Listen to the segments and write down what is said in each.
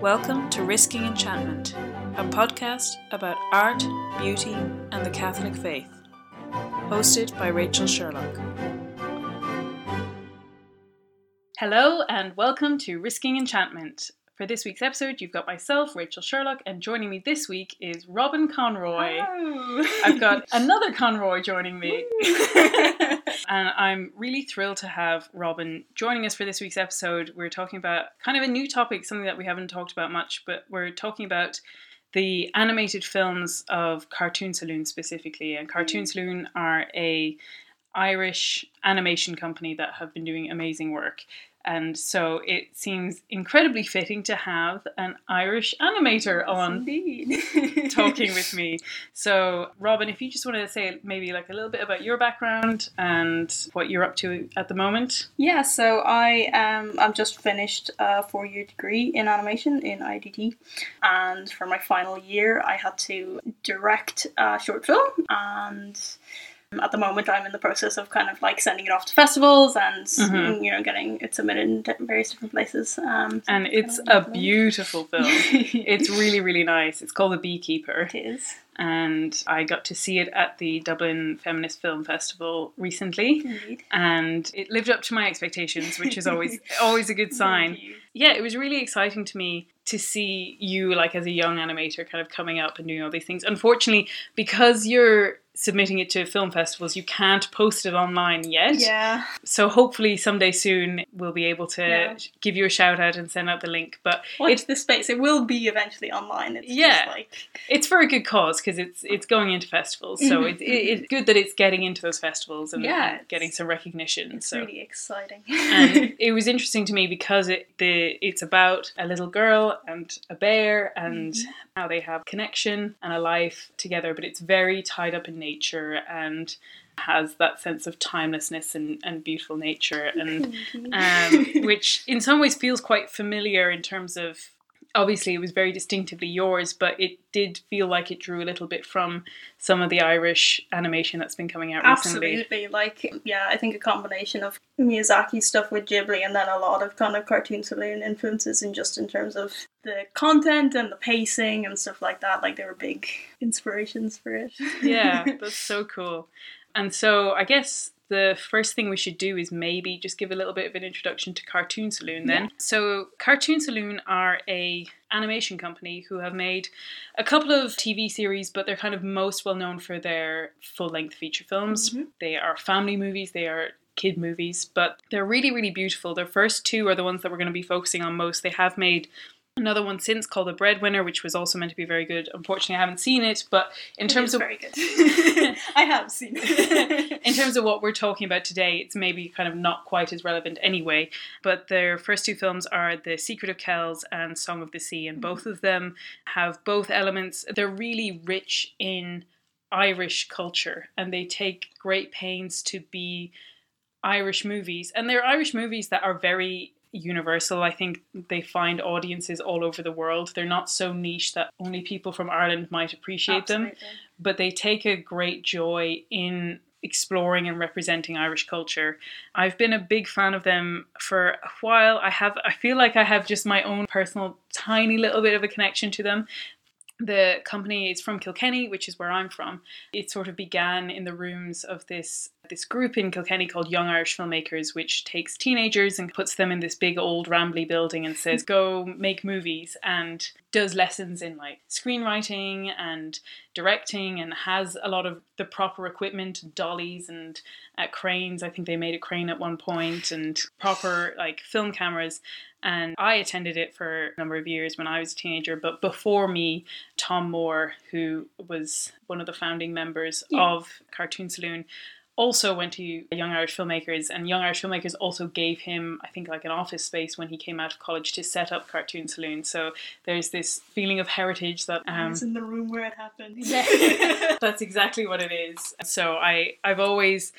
Welcome to Risking Enchantment, a podcast about art, beauty, and the Catholic faith. Hosted by Rachel Sherlock. Hello, and welcome to Risking Enchantment. For this week's episode, you've got myself, Rachel Sherlock, and joining me this week is Robin Conroy. I've got another Conroy joining me. And I'm really thrilled to have Robin joining us for this week's episode. We're talking about kind of a new topic, something that we haven't talked about much, but we're talking about the animated films of Cartoon Saloon specifically. And Cartoon mm-hmm. Saloon are a Irish animation company that have been doing amazing work. And so it seems incredibly fitting to have an Irish animator on Indeed. talking with me. So, Robin, if you just want to say maybe like a little bit about your background and what you're up to at the moment. yeah, so I um I've just finished a four year degree in animation in IDT, and for my final year, I had to direct a short film and. At the moment, I'm in the process of kind of like sending it off to festivals and Mhm. you know getting it submitted in various different places. Um, so And it's kind of a what I'm doing. beautiful film. It's really, really nice. It's called The Beekeeper. it is And I got to see it at the Dublin Feminist Film Festival recently. indeed. And it lived up to my expectations, which is always always a good sign. Yeah, it was really exciting to me to see you like as a young animator kind of coming up and doing all these things. Unfortunately, because you're submitting it to film festivals, you can't post it online yet. Yeah, So hopefully someday soon we'll be able to Yeah. give you a shout out and send out the link. But watch it's the space. It will be eventually online. It's Yeah. just like it's for a good cause because it's it's going into festivals. So Mhm. it's it, it's good that it's getting into those festivals and, Yeah, getting some recognition. it's so really exciting. and it was interesting to me because it the it's about a little girl and a bear and Mm-hmm. how they have connection and a life together but it's very tied up in nature and has that sense of timelessness and, and beautiful nature and um, which in some ways feels quite familiar in terms of obviously it was very distinctively yours but it did feel like it drew a little bit from some of the irish animation that's been coming out recently Absolutely, like yeah, I think a combination of Miyazaki stuff with Ghibli, and then a lot of kind of cartoon saloon influences, and just in terms of the content and the pacing and stuff like that. Like they were big inspirations for it. yeah, that's so cool. And so I guess the first thing we should do is maybe just give a little bit of an introduction to Cartoon Saloon then. Yeah. So Cartoon Saloon are a animation company who have made a couple of TV series, but they're kind of most well known for their full-length feature films. Mhm. They are family movies, they are kid movies, but they're really really beautiful. Their first two are the ones that we're going to be focusing on most. They have made Another one since called The Breadwinner, which was also meant to be very good. Unfortunately, I haven't seen it, but in It terms of very good. I have seen it. in terms of what we're talking about today, it's maybe kind of not quite as relevant anyway. But their first two films are The Secret of Kells and Song of the Sea, and both mm-hmm. of them have both elements. They're really rich in Irish culture, and they take great pains to be Irish movies. And they're Irish movies that are very universal. I think they find audiences all over the world. They're not so niche that only people from Ireland might appreciate them but they take a great joy in exploring and representing Irish culture. I've been a big fan of them for a while. I have I feel like I have just my own personal tiny little bit of a connection to them. The company is from Kilkenny, which is where I'm from. It sort of began in the rooms of this this group in Kilkenny called Young Irish Filmmakers, which takes teenagers and puts them in this big old rambly building and says, "Go make movies," and does lessons in like screenwriting and directing, and has a lot of the proper equipment, dollies and uh, cranes. I think they made a crane at one point, and proper like film cameras. And I attended it for a number of years when I was a teenager. But before me, Tomm Moore, who was one of the founding members Yeah. of Cartoon Saloon, also went to Young Irish Filmmakers, and Young Irish Filmmakers also gave him, I think, like an office space when he came out of college to set up Cartoon Saloon. So there's this feeling of heritage that um, was in the room where it happened. Yeah, that's exactly what it is. So I I've always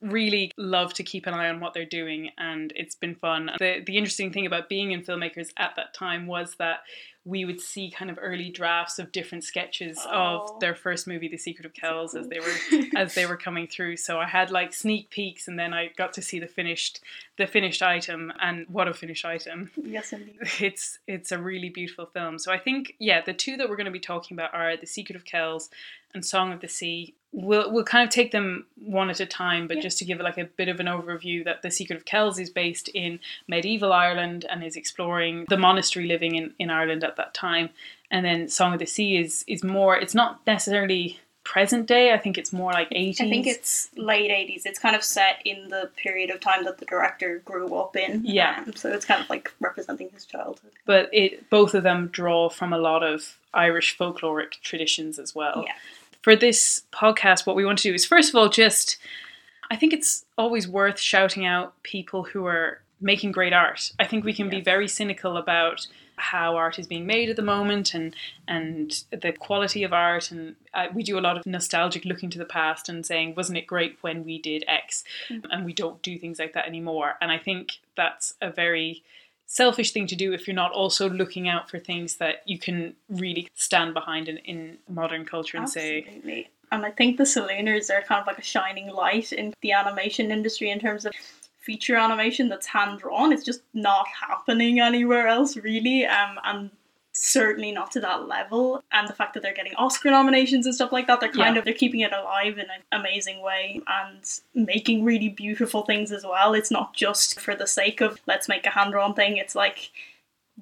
really love to keep an eye on what they're doing and it's been fun. The the interesting thing about being in filmmakers at that time was that we would see kind of early drafts of different sketches Oh. of their first movie, The Secret of Kells, as they were as they were coming through. So I had like sneak peeks, and then I got to see the finished the finished item, and what a finished item! yes, indeed. It's it's a really beautiful film. So I think yeah, the two that we're going to be talking about are The Secret of Kells and Song of the Sea. We'll we'll kind of take them one at a time, but Yeah. just to give like a bit of an overview, that The Secret of Kells is based in medieval Ireland and is exploring the monastery living in, in Ireland at that time. And then Song of the Sea is is more. It's not necessarily present day. I think it's more like eighties. I think it's late 80s. It's kind of set in the period of time that the director grew up in. Yeah. Um, so it's kind of like representing his childhood. but it both of them draw from a lot of Irish folkloric traditions as well. Yeah. For this podcast, what we want to do is first of all just I think it's always worth shouting out people who are making great art. I think we can be very cynical about how art is being made at the moment and and the quality of art. And uh, we do a lot of nostalgic looking to the past and saying wasn't it great when we did x? And we don't do things like that anymore. And i think that's a very selfish thing to do if you're not also looking out for things that you can really stand behind in, in modern culture and say Absolutely. And I think the Salooners are kind of like a shining light in the animation industry in terms of feature animation that's hand drawn. It's just not happening anywhere else, really. Um, and certainly not to that level. And the fact that they're getting Oscar nominations and stuff like that, they're kind Yeah. of they're keeping it alive in an amazing way and making really beautiful things as well. It's not just for the sake of let's make a hand drawn thing. It's like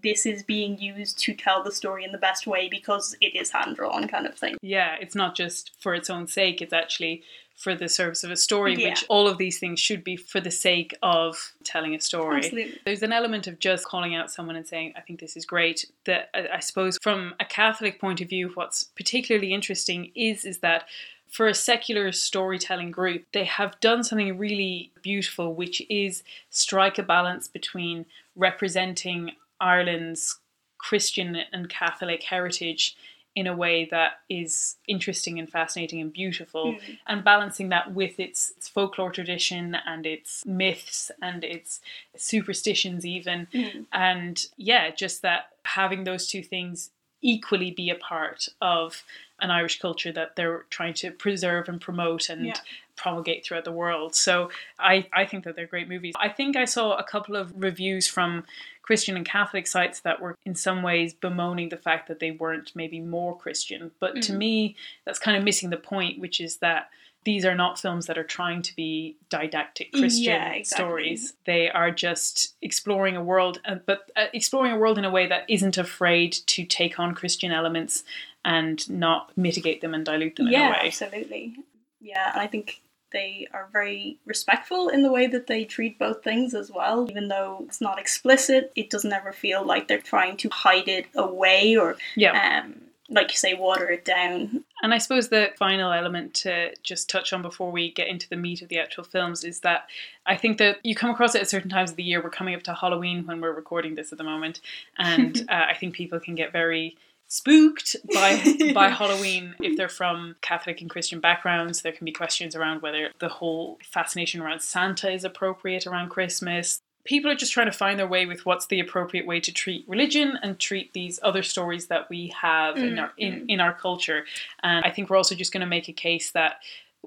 this is being used to tell the story in the best way because it is hand drawn kind of thing. yeah it's not just for its own sake it's actually for the service of a story Yeah. which all of these things should be for the sake of telling a story Absolutely. There's an element of just calling out someone and saying, I think this is great. That I I suppose from a Catholic point of view, what's particularly interesting is is that for a secular storytelling group, they have done something really beautiful, which is strike a balance between representing Ireland's Christian and Catholic heritage in a way that is interesting and fascinating and beautiful Mm. and balancing that with its, its folklore tradition and its myths and its superstitions even Mm. and yeah just that having those two things equally be a part of an irish culture that they're trying to preserve and promote and Yeah. promulgate throughout the world so I, I think that they're great movies i think i saw a couple of reviews from christian and catholic sites that were in some ways bemoaning the fact that they weren't maybe more christian but to Mhm. me that's kind of missing the point which is that these are not films that are trying to be didactic Christian Yeah, exactly. stories. They are just exploring a world, uh, but uh, exploring a world in a way that isn't afraid to take on Christian elements and not mitigate them and dilute them yeah, in a way. absolutely. Yeah, and I think they are very respectful in the way that they treat both things as well. Even though it's not explicit, it doesn't ever feel like they're trying to hide it away or, Yeah. um, like you say, water it down. And I suppose the final element to just touch on before we get into the meat of the actual films is that I think that you come across it at certain times of the year. We're coming up to Halloween when we're recording this at the moment, and uh, I think people can get very spooked by by Halloween if they're from Catholic and Christian backgrounds. There can be questions around whether the whole fascination around Santa is appropriate around Christmas. People are just trying to find their way with what's the appropriate way to treat religion and treat these other stories that we have in mm, our in, mm. in our culture. And I think we're also just going to make a case that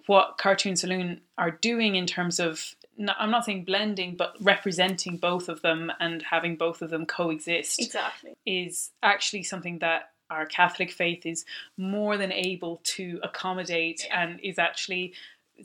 what Cartoon Saloon are doing in terms of no- I'm not saying blending, but representing both of them and having both of them coexist Exactly. is actually something that our Catholic faith is more than able to accommodate and is actually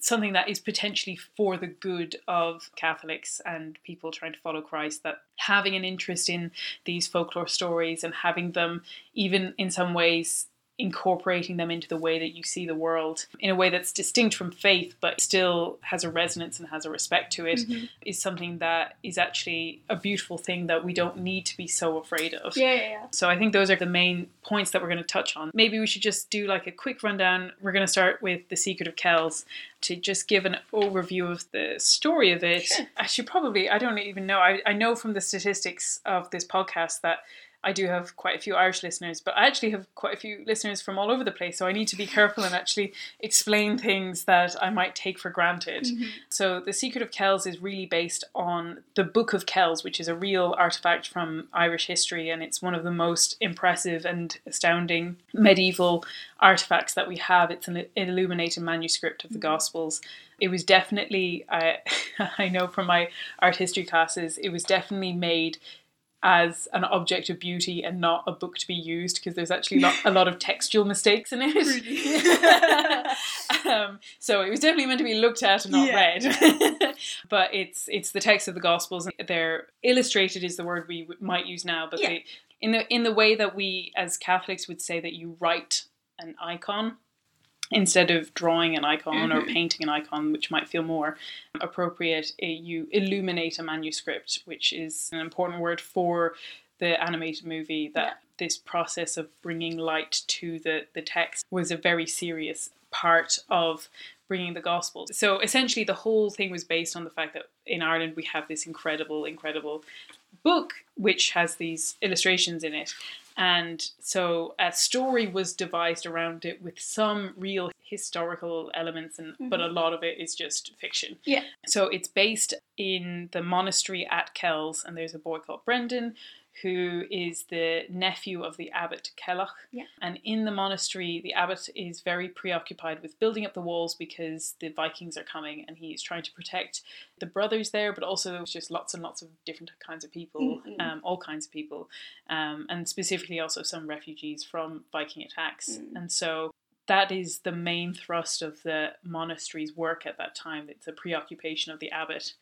something that is potentially for the good of Catholics and people trying to follow Christ. That having an interest in these folklore stories and having them, even in some ways, incorporating them into the way that you see the world in a way that's distinct from faith but still has a resonance and has a respect to it, mm-hmm. is something that is actually a beautiful thing that we don't need to be so afraid of. Yeah, yeah, yeah. So I think those are the main points that we're going to touch on. Maybe we should just do like a quick rundown. We're going to start with The Secret of Kells to just give an overview of the story of it. Sure. I should probably, I don't even know, I, I know from the statistics of this podcast that I do have quite a few Irish listeners, but I actually have quite a few listeners from all over the place. So I need to be careful and actually explain things that I might take for granted. Mm-hmm. So The Secret of Kells is really based on the Book of Kells, which is a real artifact from Irish history, and it's one of the most impressive and astounding medieval artifacts that we have. It's an illuminated manuscript of the Gospels. It was definitely, I, I know from my art history classes, it was definitely made as an object of beauty and not a book to be used because there's actually lot, a lot of textual mistakes in it. um, so it was definitely meant to be looked at and not Yeah. read. but it's it's the text of the Gospels. They're illustrated is the word we w- might use now, but Yeah. they in the in the way that we as Catholics would say that you write an icon instead of drawing an icon or Mhm. painting an icon, which might feel more appropriate, eh, you illuminate a manuscript, which is an important word for the animated movie. That this process of bringing light to the, the text was a very serious part of bringing the gospel. So essentially, the whole thing was based on the fact that in Ireland we have this incredible, incredible book which has these illustrations in it. And so a story was devised around it with some real historical elements and but a mm-hmm. lot of it is just fiction. Yeah. So it's based in the monastery at Kells and there's a boy called Brendan who is the nephew of the abbot Cellach. Yeah. And in the monastery, the abbot is very preoccupied with building up the walls because the Vikings are coming and he's trying to protect the brothers there, but also just lots and lots of different kinds of people, Mhm. um, all kinds of people, um, and specifically also some refugees from Viking attacks. Mm. And so that is the main thrust of the monastery's work at that time. It's a preoccupation of the abbot.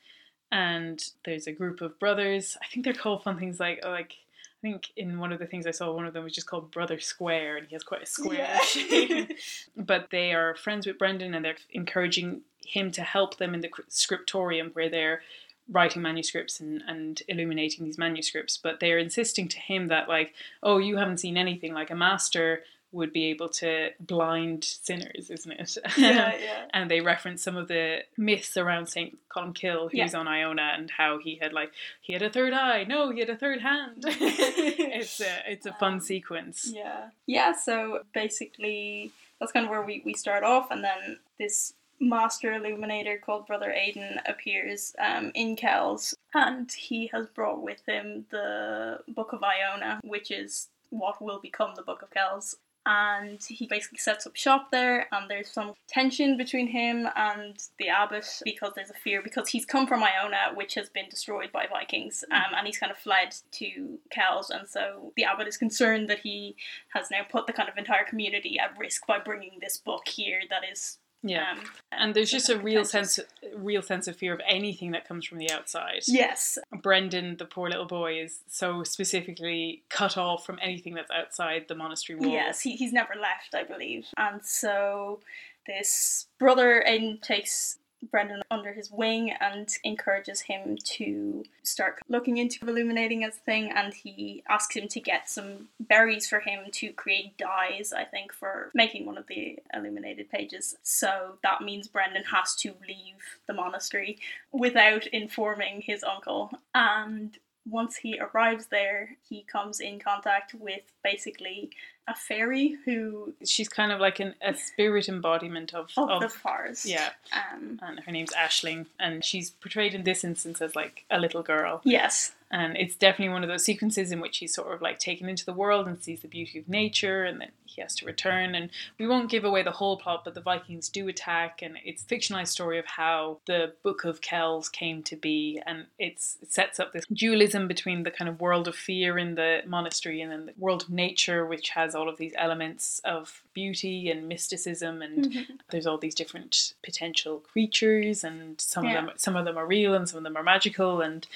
And there's a group of brothers. I think they're called fun things like like I think in one of the things I saw, one of them was just called Brother Square, and he has quite a square Yeah. shape. but they are friends with Brendan, and they're encouraging him to help them in the scriptorium where they're writing manuscripts and, and illuminating these manuscripts. But they're insisting to him that like, oh, you haven't seen anything. Like a master would be able to blind sinners, isn't it? yeah, yeah. and they reference some of the myths around Saint Columkill, who's Yeah. on Iona, and how he had like he had a third eye. No, he had a third hand. it's a it's a fun Um, sequence. Yeah. Yeah, so basically that's kind of where we, we start off and then this master illuminator called Brother Aidan appears um, in Kells and he has brought with him the Book of Iona, which is what will become the Book of Kells. And he basically sets up shop there, and there's some tension between him and the abbot because there's a fear because he's come from Iona, which has been destroyed by Vikings, um, and he's kind of fled to Kells, and so the abbot is concerned that he has now put the kind of entire community at risk by bringing this book here that is Yeah. um, and there's just a real sense real sense of fear of anything that comes from the outside. yes Brendan, the poor little boy, is so specifically cut off from anything that's outside the monastery walls. yes he, he's never left i believe and so this brother in takes Brendan under his wing and encourages him to start looking into illuminating as a thing and he asks him to get some berries for him to create dyes I think for making one of the illuminated pages. So that means Brendan has to leave the monastery without informing his uncle. And once he arrives there he comes in contact with basically a fairy who She's kind of like an, a spirit embodiment of, of, the forest yeah. um and her name's Aisling, and she's portrayed in this instance as like a little girl. yes And it's definitely one of those sequences in which he's sort of like taken into the world and sees the beauty of nature, and then he has to return. And we won't give away the whole plot, but the Vikings do attack, and it's a fictionalized story of how the Book of Kells came to be, and it's, it sets up this dualism between the kind of world of fear in the monastery and then the world of nature, which has all of these elements of beauty and mysticism, and Mm-hmm. there's all these different potential creatures, and some Yeah. of them some of them are real, and some of them are magical, and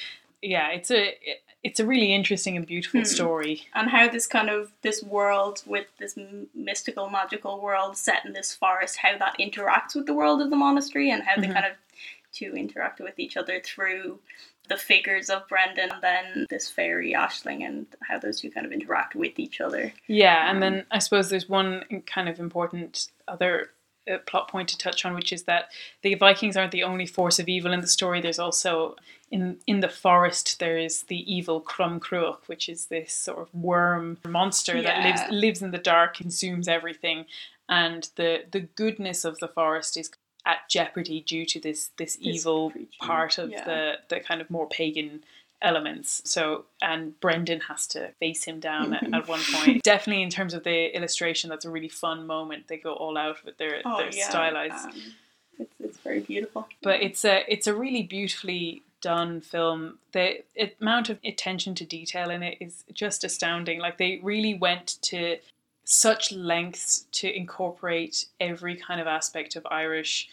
yeah, it's a it's a really interesting and beautiful Hmm. story. and how this kind of this world with this mystical magical world set in this forest how that interacts with the world of the monastery and how they Mhm. kind of two interact with each other through the figures of Brendan and then this fairy Aisling and how those two kind of interact with each other Yeah, and then I suppose there's one kind of important other plot point to touch on, which is that the Vikings aren't the only force of evil in the story. There's also in in the forest there is the evil Crom Cruach, which is this sort of worm monster that lives lives in the dark, consumes everything, and the the goodness of the forest is at jeopardy due to this this evil creature, part of yeah. the the kind of more pagan elements so and brendan has to face him down at, at one point definitely in terms of the illustration that's a really fun moment they go all out with their, Oh, their yeah, stylized um, it's, it's very beautiful. but it's a it's a really beautifully done film. The amount of attention to detail in it is just astounding. Like they really went to such lengths to incorporate every kind of aspect of Irish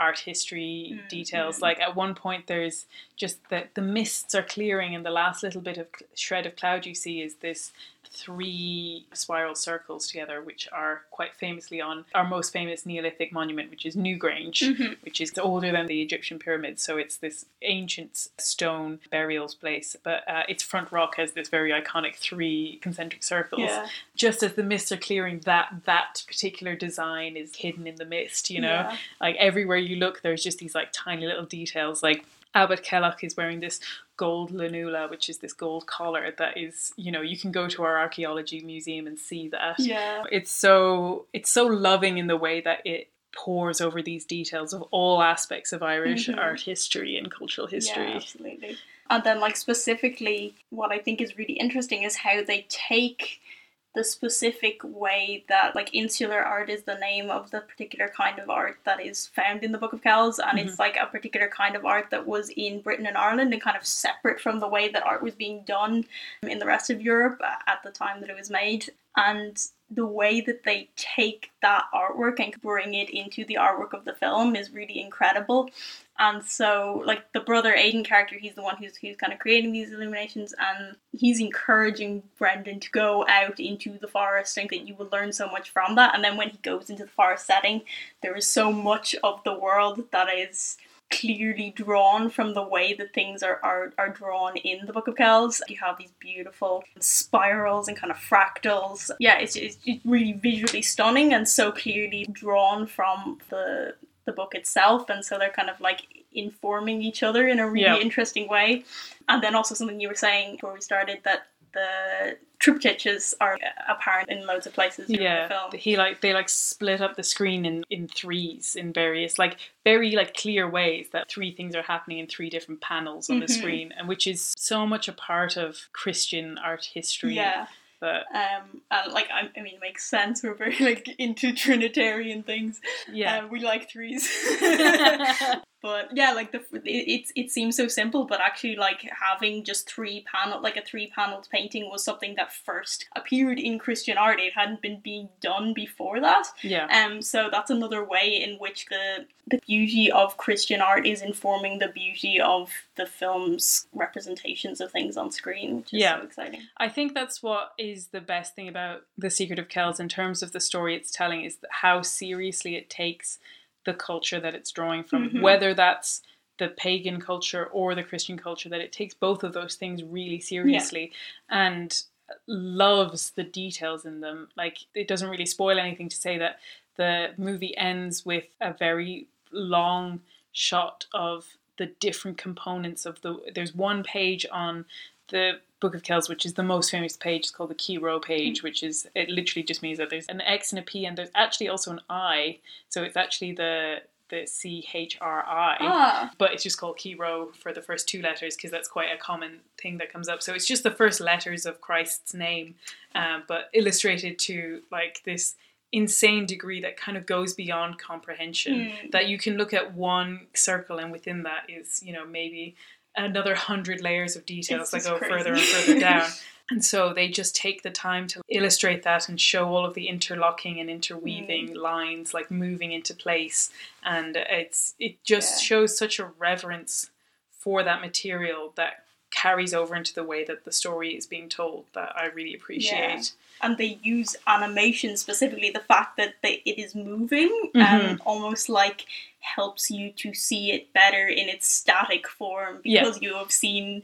art history Mm, details. Like at one point, there's just that the mists are clearing, and the last little bit of shred of cloud you see is this three spiral circles together, which are quite famously on our most famous Neolithic monument, which is Newgrange, Mhm. which is older than the Egyptian pyramids. So it's this ancient stone burials place, but uh, its front rock has this very iconic three concentric circles Yeah. just as the mists are clearing that that particular design is hidden in the mist you know Yeah. like everywhere you look there's just these like tiny little details like Abbot Cellach is wearing this gold lunula which is this gold collar that is you know you can go to our archaeology museum and see that Yeah. it's so it's so loving in the way that it pours over these details of all aspects of Irish Mhm. art history and cultural history Yeah, absolutely. And then, like, specifically, what I think is really interesting is how they take the specific way that, like, insular art is the name of the particular kind of art that is found in the Book of Kells, and it's mm-hmm. like a particular kind of art that was in Britain and Ireland and kind of separate from the way that art was being done in the rest of Europe at the time that it was made. And the way that they take that artwork and bring it into the artwork of the film is really incredible. And so, like the brother Aidan character, he's the one who's who's kind of creating these illuminations, and he's encouraging Brendan to go out into the forest and that you will learn so much from that. And then when he goes into the forest setting, there is so much of the world that is clearly drawn from the way that things are, are, are drawn in the Book of Kells. You have these beautiful spirals and kind of fractals. Yeah, it's, it's, it's really visually stunning and so clearly drawn from the the book itself, and so they're kind of like informing each other in a really Yeah. interesting way. And then also something you were saying before we started that the triptychs are apparent in loads of places the yeah film. he like they like split up the screen in in threes in various like very like clear ways that three things are happening in three different panels on the Mhm. screen and which is so much a part of christian art history Yeah. that Um, and like I, I mean, it makes sense. We're very like into Trinitarian things. yeah Um, we like threes. but yeah, like the it, it it seems so simple, but actually like having just three panel like a three paneled painting was something that first appeared in Christian art. It hadn't been being done before that. yeah Um, so that's another way in which the the beauty of Christian art is informing the beauty of the film's representations of things on screen, which is Yeah. so exciting. I think that's what is the best thing about The Secret of Kells in terms of the story it's telling is how seriously it takes the culture that it's drawing from, Mhm. whether that's the pagan culture or the Christian culture, that it takes both of those things really seriously and loves the details in them. Like, it doesn't really spoil anything to say that the movie ends with a very long shot of the different components of the. There's one page on the Book of Kells, which is the most famous page, it's called the Chi Rho page, which is it literally just means that there's an X and a P, and there's actually also an I, so it's actually the the C H R I, Ah, but it's just called Chi Rho for the first two letters because that's quite a common thing that comes up. So it's just the first letters of Christ's name, um, but illustrated to like this insane degree that kind of goes beyond comprehension Hmm. that you can look at one circle and within that is you know maybe another hundred layers of details that go crazy. further and further down and so they just take the time to illustrate that and show all of the interlocking and interweaving Mm. lines like moving into place and it's it just Yeah. shows such a reverence for that material that carries over into the way that the story is being told that I really appreciate. And they use animation specifically the fact that they, it is moving Mm-hmm. and almost like helps you to see it better in its static form Yeah. because you have seen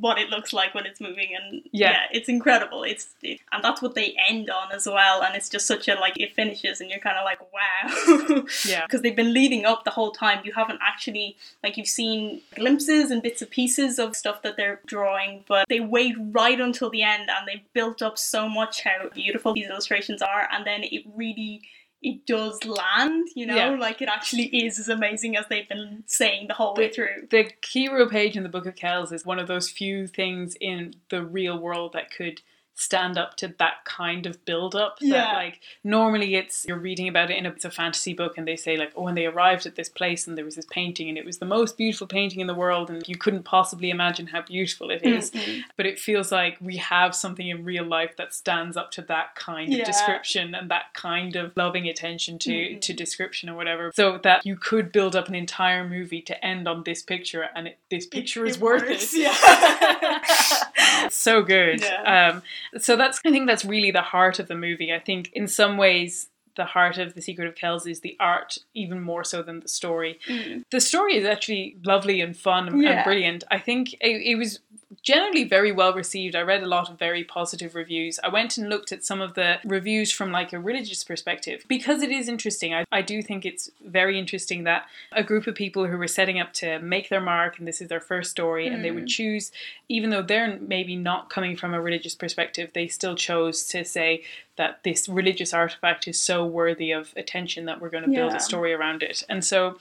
what it looks like when it's moving and Yeah. yeah, it's incredible it's it, and that's what they end on as well and it's just such a like it finishes and you're kind of like wow Yeah. because they've been leading up the whole time you haven't actually like you've seen glimpses and bits and pieces of stuff that they're drawing but they wait right until the end and they built up so much how beautiful these illustrations are and then it really it does land you know Yeah. like it actually is as amazing as they've been saying the whole way through The Chi Rho page in the Book of Kells is one of those few things in the real world that could stand up to that kind of build up that Yeah. like normally it's you're reading about it in a, it's a fantasy book and they say like oh when they arrived at this place and there was this painting and it was the most beautiful painting in the world and you couldn't possibly imagine how beautiful it is Mhm. but it feels like we have something in real life that stands up to that kind Yeah. of description and that kind of loving attention to Mhm. to description or whatever so that you could build up an entire movie to end on this picture and it, this picture It- is it worth works, it yeah. so good Yeah. um so that's i think that's really the heart of the movie. I think in some ways the heart of the secret of kells is the art even more so than the story Mm. the story is actually lovely and fun and, and brilliant. I think it, it was generally very well received. I read a lot of very positive reviews. I went and looked at some of the reviews from like a religious perspective because it is interesting. I, I do think it's very interesting that a group of people who were setting up to make their mark and this is their first story and they would choose, even though they're maybe not coming from a religious perspective, they still chose to say that this religious artifact is so worthy of attention that we're going to build Yeah. a story around it. And so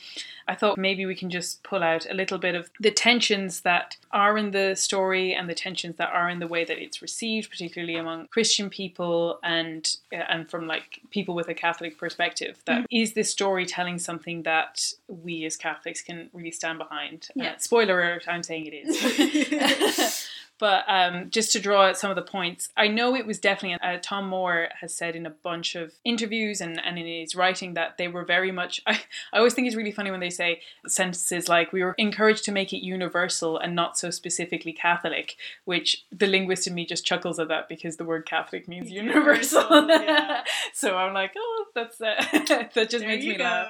I thought maybe we can just pull out a little bit of the tensions that are in the story and the tensions that are in the way that it's received, particularly among Christian people and uh, and from like people with a Catholic perspective. That is this story telling something that we as Catholics can really stand behind? Uh, spoiler alert: I'm saying it is. But um, just to draw out some of the points, I know it was definitely, uh, Tomm Moore has said in a bunch of interviews and, and in his writing that they were very much, I, I always think it's really funny when they say sentences like, we were encouraged to make it universal and not so specifically Catholic, which the linguist in me just chuckles at that because the word Catholic means universal. Universal, yeah. so I'm like, oh, that's, uh, that just There makes me go. laugh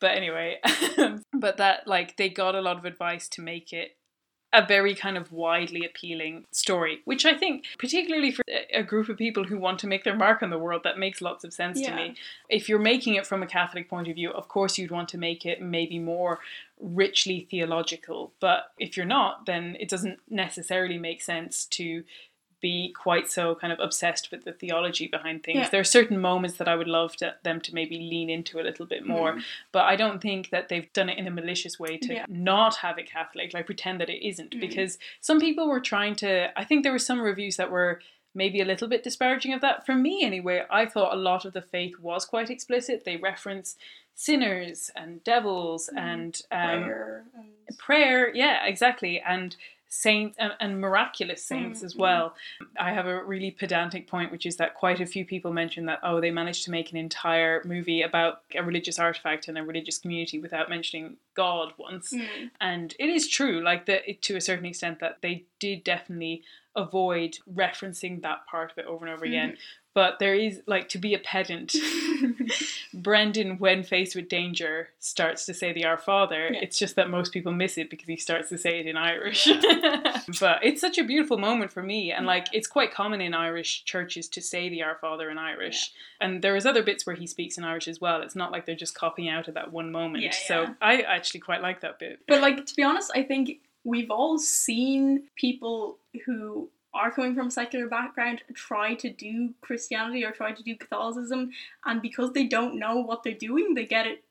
but anyway but that like they got a lot of advice to make it a very kind of widely appealing story which i think particularly for a- group of people who want to make their mark on the world that makes lots of sense to me. If you're making it from a catholic point of view of course you'd want to make it maybe more richly theological but if you're not then it doesn't necessarily make sense to be quite so kind of obsessed with the theology behind things. Yeah. There are certain moments that I would love to, them to maybe lean into a little bit more, but I don't think that they've done it in a malicious way to Mm. Yeah. not have it Catholic, like pretend that it isn't. Mm. Because some people were trying to, I think there were some reviews that were maybe a little bit disparaging of that. For me, anyway, I thought a lot of the faith was quite explicit. They reference sinners and devils and um, Prayer and- prayer yeah exactly and saints and, and miraculous saints as Mhm. well i have a really pedantic point which is that quite a few people mention that oh they managed to make an entire movie about a religious artifact and a religious community without mentioning god once Mm. and it is true like that it- to a certain extent that they did definitely avoid referencing that part of it over and over again but there is like to be a pedant. Brendan when faced with danger starts to say the our father Yeah. it's just that most people miss it because he starts to say it in irish. But it's such a beautiful moment for me and like it's quite common in irish churches to say the our father in irish. And there is other bits where he speaks in irish as well. It's not like they're just copying out of that one moment. So i actually quite like that bit. But like to be honest, I think we've all seen people who are coming from a secular background try to do Christianity or try to do Catholicism, and because they don't know what they're doing, they get it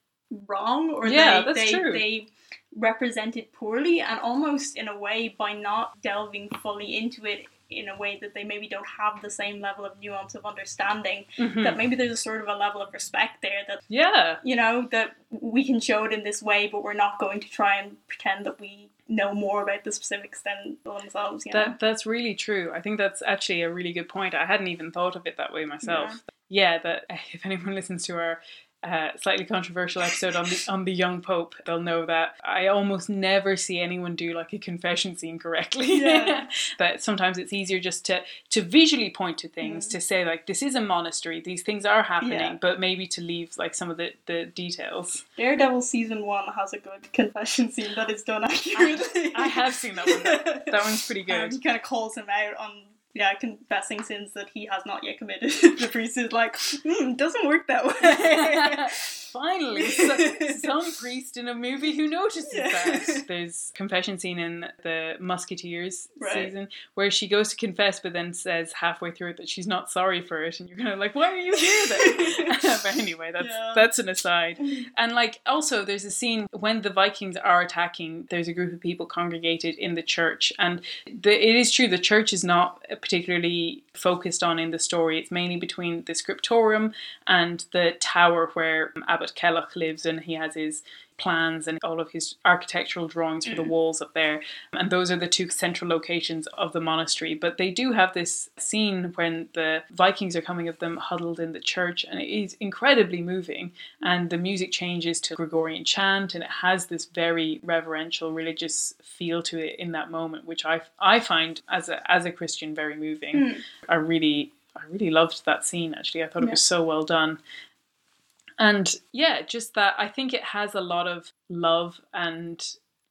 wrong or Yeah, they that's they, true. they represent it poorly, and almost in a way by not delving fully into it in a way that they maybe don't have the same level of nuance of understanding Mhm. that maybe there's a sort of a level of respect there that yeah you know that we can show it in this way but we're not going to try and pretend that we know more about the specifics than themselves you know That that's really true. I think that's actually a really good point. I hadn't even thought of it that way myself. Yeah, that if anyone listens to our uh, slightly controversial episode on the on the young pope, they'll know that I almost never see anyone do like a confession scene correctly. Yeah. but sometimes it's easier just to to visually point to things Mm. to say like this is a monastery, these things are happening, Yeah. but maybe to leave like some of the the details. Daredevil season one has a good confession scene that is done accurately. I have seen that one. That, that one's pretty Um, good. he kind of calls him out on yeah confessing sins that he has not yet committed. the priest is like, hmm, doesn't work that way. Finally, so, some priest in a movie who notices Yeah. that. There's confession scene in the Musketeers Right. season where she goes to confess, but then says halfway through it that she's not sorry for it, and you're kind of like, why are you here then? but anyway, that's Yeah. that's an aside. And like also, there's a scene when the Vikings are attacking. There's a group of people congregated in the church, and the, it is true the church is not particularly focused on in the story. It's mainly between the scriptorium and the tower where Abbot Cellach lives, and he has his plans and all of his architectural drawings for the walls up there. And those are the two central locations of the monastery. But they do have this scene when the Vikings are coming of them huddled in the church, and it is incredibly moving. And the music changes to Gregorian chant, and it has this very reverential, religious feel to it in that moment, which I I find as a as a Christian very moving. Mm. I really I really loved that scene. Actually, I thought it was so well done. And yeah, just that I think it has a lot of love and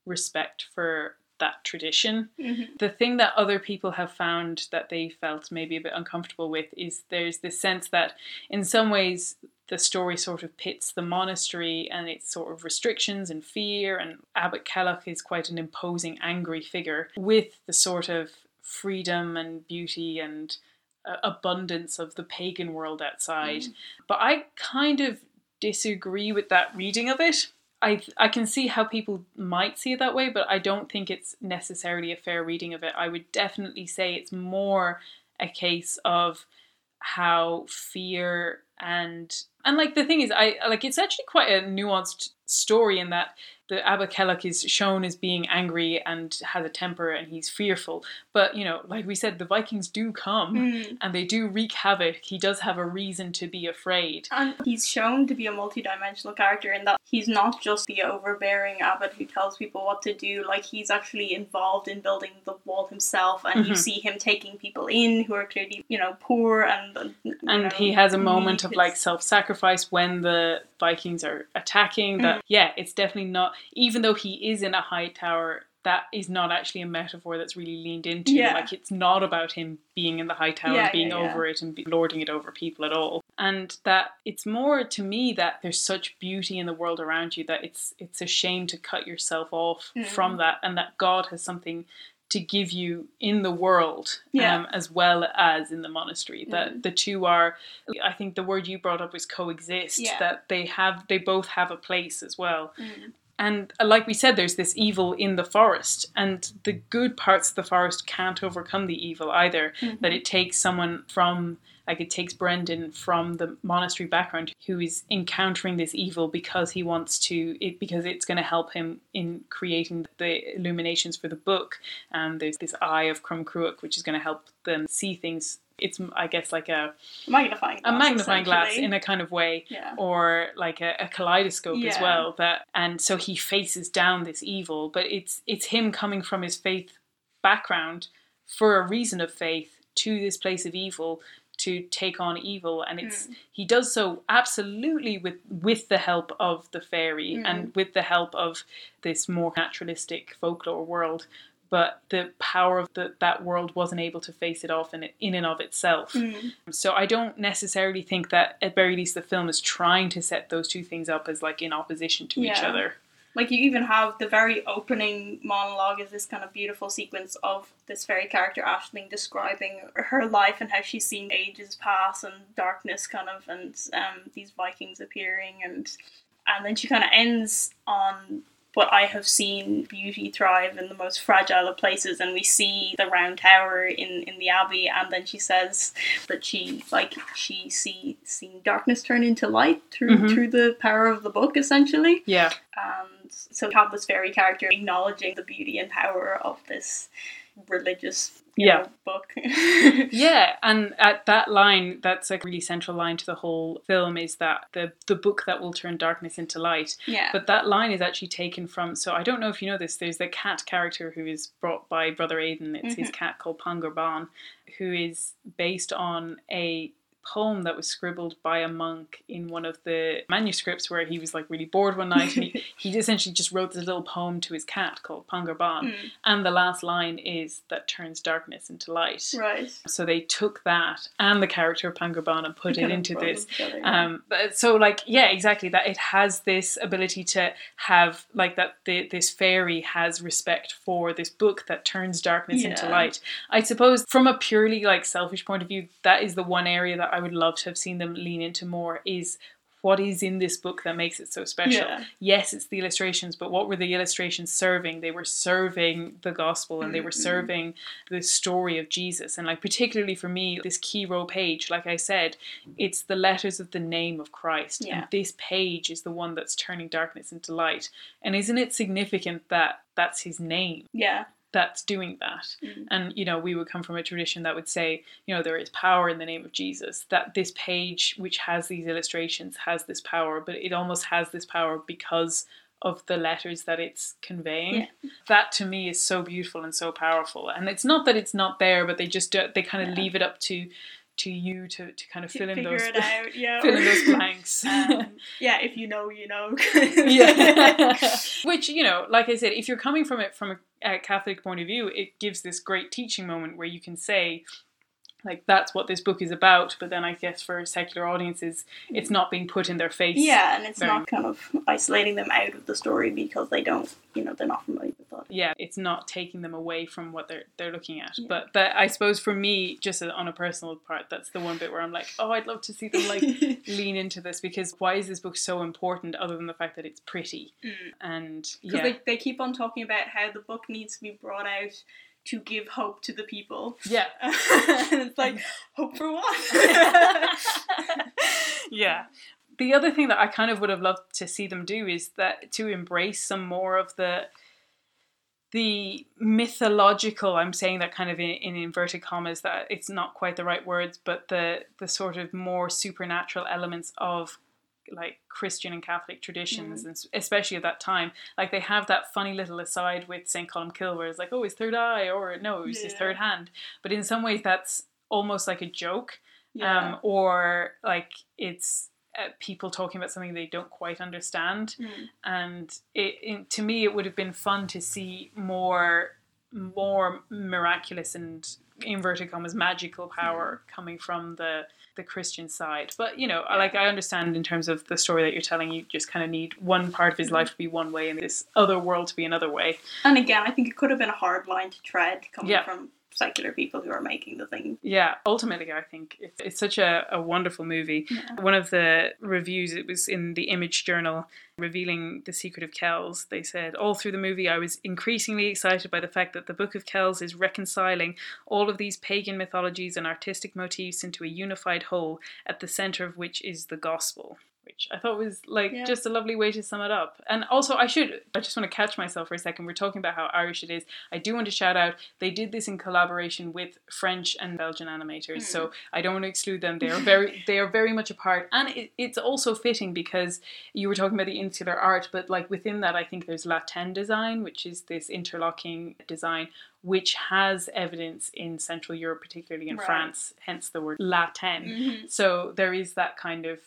respect for that tradition. Mhm. The thing that other people have found that they felt maybe a bit uncomfortable with is there's this sense that in some ways the story sort of pits the monastery and its sort of restrictions and fear and Abbot Cellach is quite an imposing angry figure with the sort of freedom and beauty and uh, abundance of the pagan world outside. But I kind of disagree with that reading of it. I I can see how people might see it that way, but I don't think it's necessarily a fair reading of it. I would definitely say it's more a case of how fear and and like the thing is I like it's actually quite a nuanced story in that the Abbot Cellach is shown as being angry and has a temper and he's fearful. But you know, like we said, the Vikings do come Mm. and they do wreak havoc. He does have a reason to be afraid. And he's shown to be a multi-dimensional character in that he's not just the overbearing abbot who tells people what to do. Like he's actually involved in building the wall himself, and you Mhm. see him taking people in who are clearly, you know, poor and. uh, and know, he has a moment of his- like self-sacrifice when the vikings are attacking Mm. that yeah it's definitely not even though he is in a high tower that is not actually a metaphor that's really leaned into Yeah. like it's not about him being in the high tower Yeah, and being yeah, over it and be- lording it over people at all and that it's more to me that there's such beauty in the world around you that it's it's a shame to cut yourself off Mm. from that and that god has something to give you in the world Yeah. um, as well as in the monastery that Mm. the two are i think the word you brought up was coexist Yeah. that they have they both have a place as well Mm. And uh, like we said there's this evil in the forest and the good parts of the forest can't overcome the evil either Mhm. that it takes someone from like it takes Brendan from the monastery background who is encountering this evil because he wants to it because it's going to help him in creating the illuminations for the book and there's this eye of Crom Cruach which is going to help them see things it's I guess like a, magnifying a glass, magnifying glass in a kind of way yeah. or like a, a kaleidoscope as well that and so he faces down this evil but it's it's him coming from his faith background for a reason of faith to this place of evil to take on evil and it's Mm. he does so absolutely with with the help of the fairy Mm. and with the help of this more naturalistic folklore world but the power of the, that world wasn't able to face it off in, in and of itself Mm. so I don't necessarily think that at very least the film is trying to set those two things up as like in opposition to each other. Like you even have the very opening monologue is this kind of beautiful sequence of this fairy character Aisling describing her life and how she's seen ages pass and darkness kind of and um, these Vikings appearing and and then she kind of ends on but I have seen beauty thrive in the most fragile of places and we see the round tower in, in the abbey and then she says that she like she see seen darkness turn into light through Mhm. through the power of the book essentially Yeah, and so we have this fairy character acknowledging the beauty and power of this religious Yeah. book. Yeah, and at that line, that's a really central line to the whole film is that the the book that will turn darkness into light. yeah. But that line is actually taken from. So I don't know if you know this. There's the cat character who is brought by Brother Aidan It's his mm-hmm. cat called Pangur Bán, who is based on a poem that was scribbled by a monk in one of the manuscripts where he was like really bored one night and he, he essentially just wrote this little poem to his cat called Pangur Bán Mm. and the last line is that turns darkness into light right. so they took that and the character of Pangur Bán and put it into this together, yeah. um, but- so like yeah, exactly that it has this ability to have like that the, this fairy has respect for this book that turns darkness into light. I suppose from a purely like selfish point of view, that is the one area that I would love to have seen them lean into more is what is in this book that makes it so special. Yeah. Yes, it's the illustrations, but what were the illustrations serving? They were serving the gospel and they were Mhm. serving the story of Jesus. And like particularly for me, this Chi Rho page, like I said, it's the letters of the name of Christ. Yeah. And this page is the one that's turning darkness into light. And isn't it significant that that's his name yeah. That's doing that? Mm. And you know, we would come from a tradition that would say, you know, there is power in the name of Jesus. That this page, which has these illustrations, has this power, but it almost has this power because of the letters that it's conveying. That to me is so beautiful and so powerful. And it's not that it's not there, but they just they kind of Yeah. leave it up to to you to, to kind of To fill in those out, yeah. fill in those blanks. um, yeah, if you know, you know. yeah. Which, you know, like I said, if you're coming from it from a, a Catholic point of view, it gives this great teaching moment where you can say, like, that's what this book is about. But then I guess for secular audiences, it's not being put in their face. Yeah, and it's Very- not kind of isolating them out of the story because they don't, you know, they're not familiar with that. Yeah, it's not taking them away from what they're they're looking at. Yeah. But that I suppose for me, just on a personal part, that's the one bit where I'm like, oh, I'd love to see them like lean into this because why is this book so important other than the fact that it's pretty Mm. and yeah, they, they keep on talking about how the book needs to be brought out to give hope to the people. yeah. and it's like, hope for what? yeah. The other thing that I kind of would have loved to see them do is that to embrace some more of the the mythological i'm saying that kind of in, in inverted commas that it's not quite the right words but the the sort of more supernatural elements of like christian and catholic traditions and especially at that time like they have that funny little aside with st columkill where it's like oh his third eye or no it's was his third hand but in some ways that's almost like a joke yeah. um, or like it's uh, people talking about something they don't quite understand. Mm. And it, it, to me, it would have been fun to see more, more miraculous and inverted commas magical power coming from the the Christian side. But you know, like I understand in terms of the story that you're telling, you just kind of need one part of his mm-hmm. life to be one way and this other world to be another way. And again, I think it could have been a hard line to tread coming Yeah. from secular people who are making the thing. Yeah, ultimately, I think it's, it's such a, a wonderful movie. Yeah. One of the reviews, it was in the Image Journal, revealing the secret of Kells. They said, All through the movie, I was increasingly excited by the fact that the Book of Kells is reconciling all of these pagan mythologies and artistic motifs into a unified whole, at the center of which is the gospel. Which I thought was like Yeah. just a lovely way to sum it up. And also, I should, I just want to catch myself for a second. We're talking about how Irish it is. I do want to shout out, they did this in collaboration with French and Belgian animators. So I don't want to exclude them. They are very, they are very much a part. And it, it's also fitting because you were talking about the insular art, but like within that, I think there's La Tène design, which is this interlocking design, which has evidence in Central Europe, particularly in Right. France, hence the word La Tène. Mm-hmm. So there is that kind of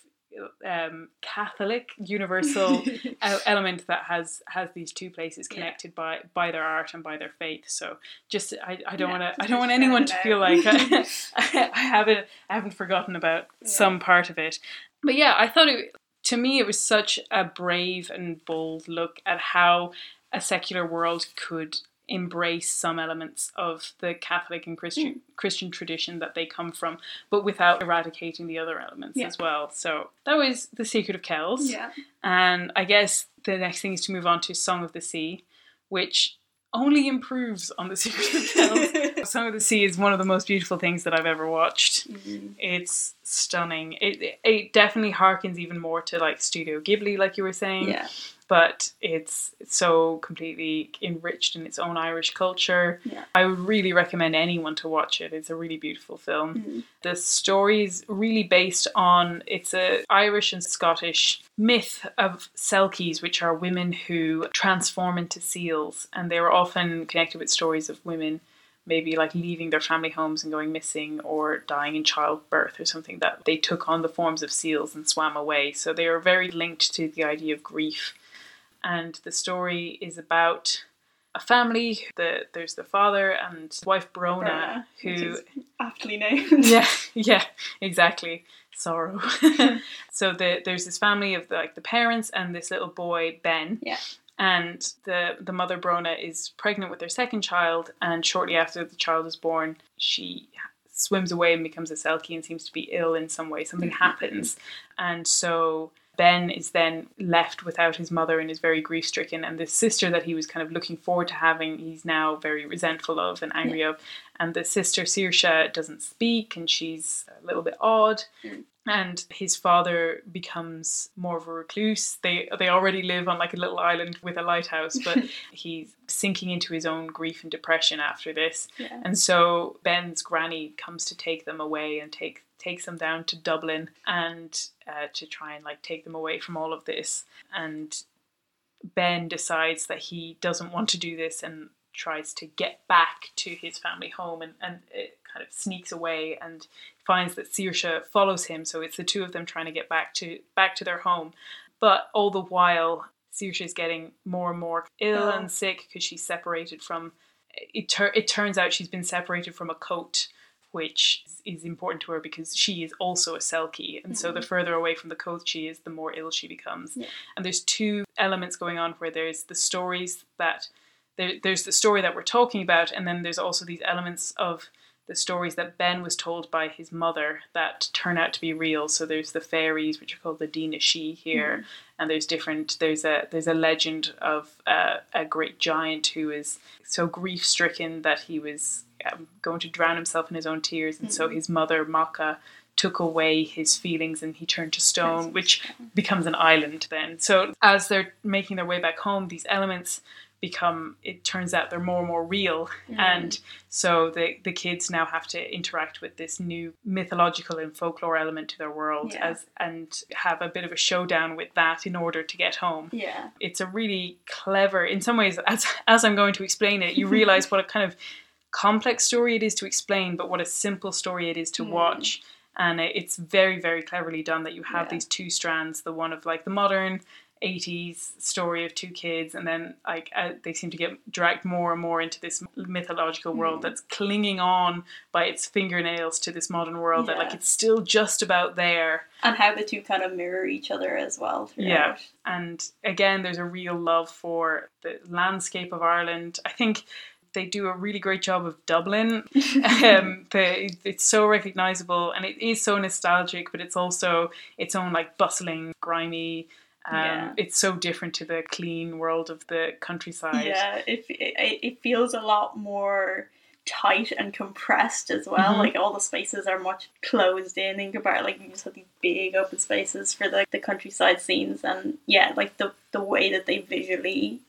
um, Catholic universal element that has has these two places Yeah. connected by by their art and by their faith. So just I, I don't Yeah, want to I don't want anyone to out. feel like I, I haven't I haven't forgotten about some part of it. But yeah, I thought it to me it was such a brave and bold look at how a secular world could embrace some elements of the Catholic and Christian Christian tradition that they come from, but without eradicating the other elements Yeah. as well. So that was the secret of Kells. yeah. And I guess the next thing is to move on to Song of the Sea, which only improves on the Secret of Kells. Song of the Sea is one of the most beautiful things that I've ever watched. Mhm. It's stunning. It, it it definitely harkens even more to like Studio Ghibli, like you were saying. Yeah. But it's so completely enriched in its own Irish culture. Yeah. I would really recommend anyone to watch it. It's a really beautiful film. Mhm. The is really based on it's a Irish and Scottish myth of selkies, which are women who transform into seals, and they were often connected with stories of women maybe like leaving their family homes and going missing or dying in childbirth or something that they took on the forms of seals and swam away. So they are very linked to the idea of grief. And the story is about a family. The, there's the father and wife Brona, Brona, who aptly named. yeah, yeah, exactly. Sorrow. so the, there's this family of the, like the parents and this little boy Ben. Yeah. And the the mother Brona is pregnant with their second child, and shortly after the child is born, she swims away and becomes a selkie and seems to be ill in some way. Something mm-hmm. happens, and so Ben is then left without his mother and is very grief stricken. And the sister that he was kind of looking forward to having, he's now very resentful of and angry of. And the sister Saoirse doesn't speak and she's a little bit odd. Mm. And his father becomes more of a recluse. They they already live on like a little island with a lighthouse, but he's sinking into his own grief and depression after this. Yeah. And so Ben's granny comes to take them away and take takes them down to Dublin and uh, to try and like take them away from all of this. And Ben decides that he doesn't want to do this and tries to get back to his family home and, and it kind of sneaks away and finds that Saoirse follows him. So it's the two of them trying to get back to back to their home. But all the while, Saoirse is getting more and more ill Oh. and sick because she's separated from. It, tur- it turns out she's been separated from a coat, which is important to her because she is also a Selkie. And so the mm-hmm. further away from the coast she is, the more ill she becomes. Yeah. And there's two elements going on where there's the stories that. There, there's the story that we're talking about, and then there's also these elements of the stories that Ben was told by his mother that turn out to be real. So there's the fairies, which are called the Daoine Sídhe here, and there's different. There's a there's a legend of uh, a great giant who is so grief stricken that he was um, going to drown himself in his own tears, and so his mother Macha took away his feelings and he turned to stone, which becomes an island then. So as they're making their way back home, these elements become it turns out they're more and more real and so the the kids now have to interact with this new mythological and folklore element to their world Yeah. as and have a bit of a showdown with that in order to get home Yeah. it's a really clever in some ways as as i'm going to explain it you realize what a kind of complex story it is to explain but what a simple story it is to Mm. watch and it's very very cleverly done that you have Yeah. these two strands the one of like the modern 80s story of two kids and then like uh, they seem to get dragged more and more into this mythological world Mm. that's clinging on by its fingernails to this modern world that like it's still just about there And how the two kind of mirror each other as well. Throughout. Yeah. and again there's a real love for the landscape of Ireland I think they do a really great job of Dublin um, the, it's so recognizable and it is so nostalgic but it's also its own like bustling grimy um, Yeah. it's so different to the clean world of the countryside Yeah, it, it it feels a lot more tight and compressed as well. Mhm. Like all the spaces are much closed in in comparison. Like you just have these big open spaces for the the countryside scenes, and yeah, like the the way that they visually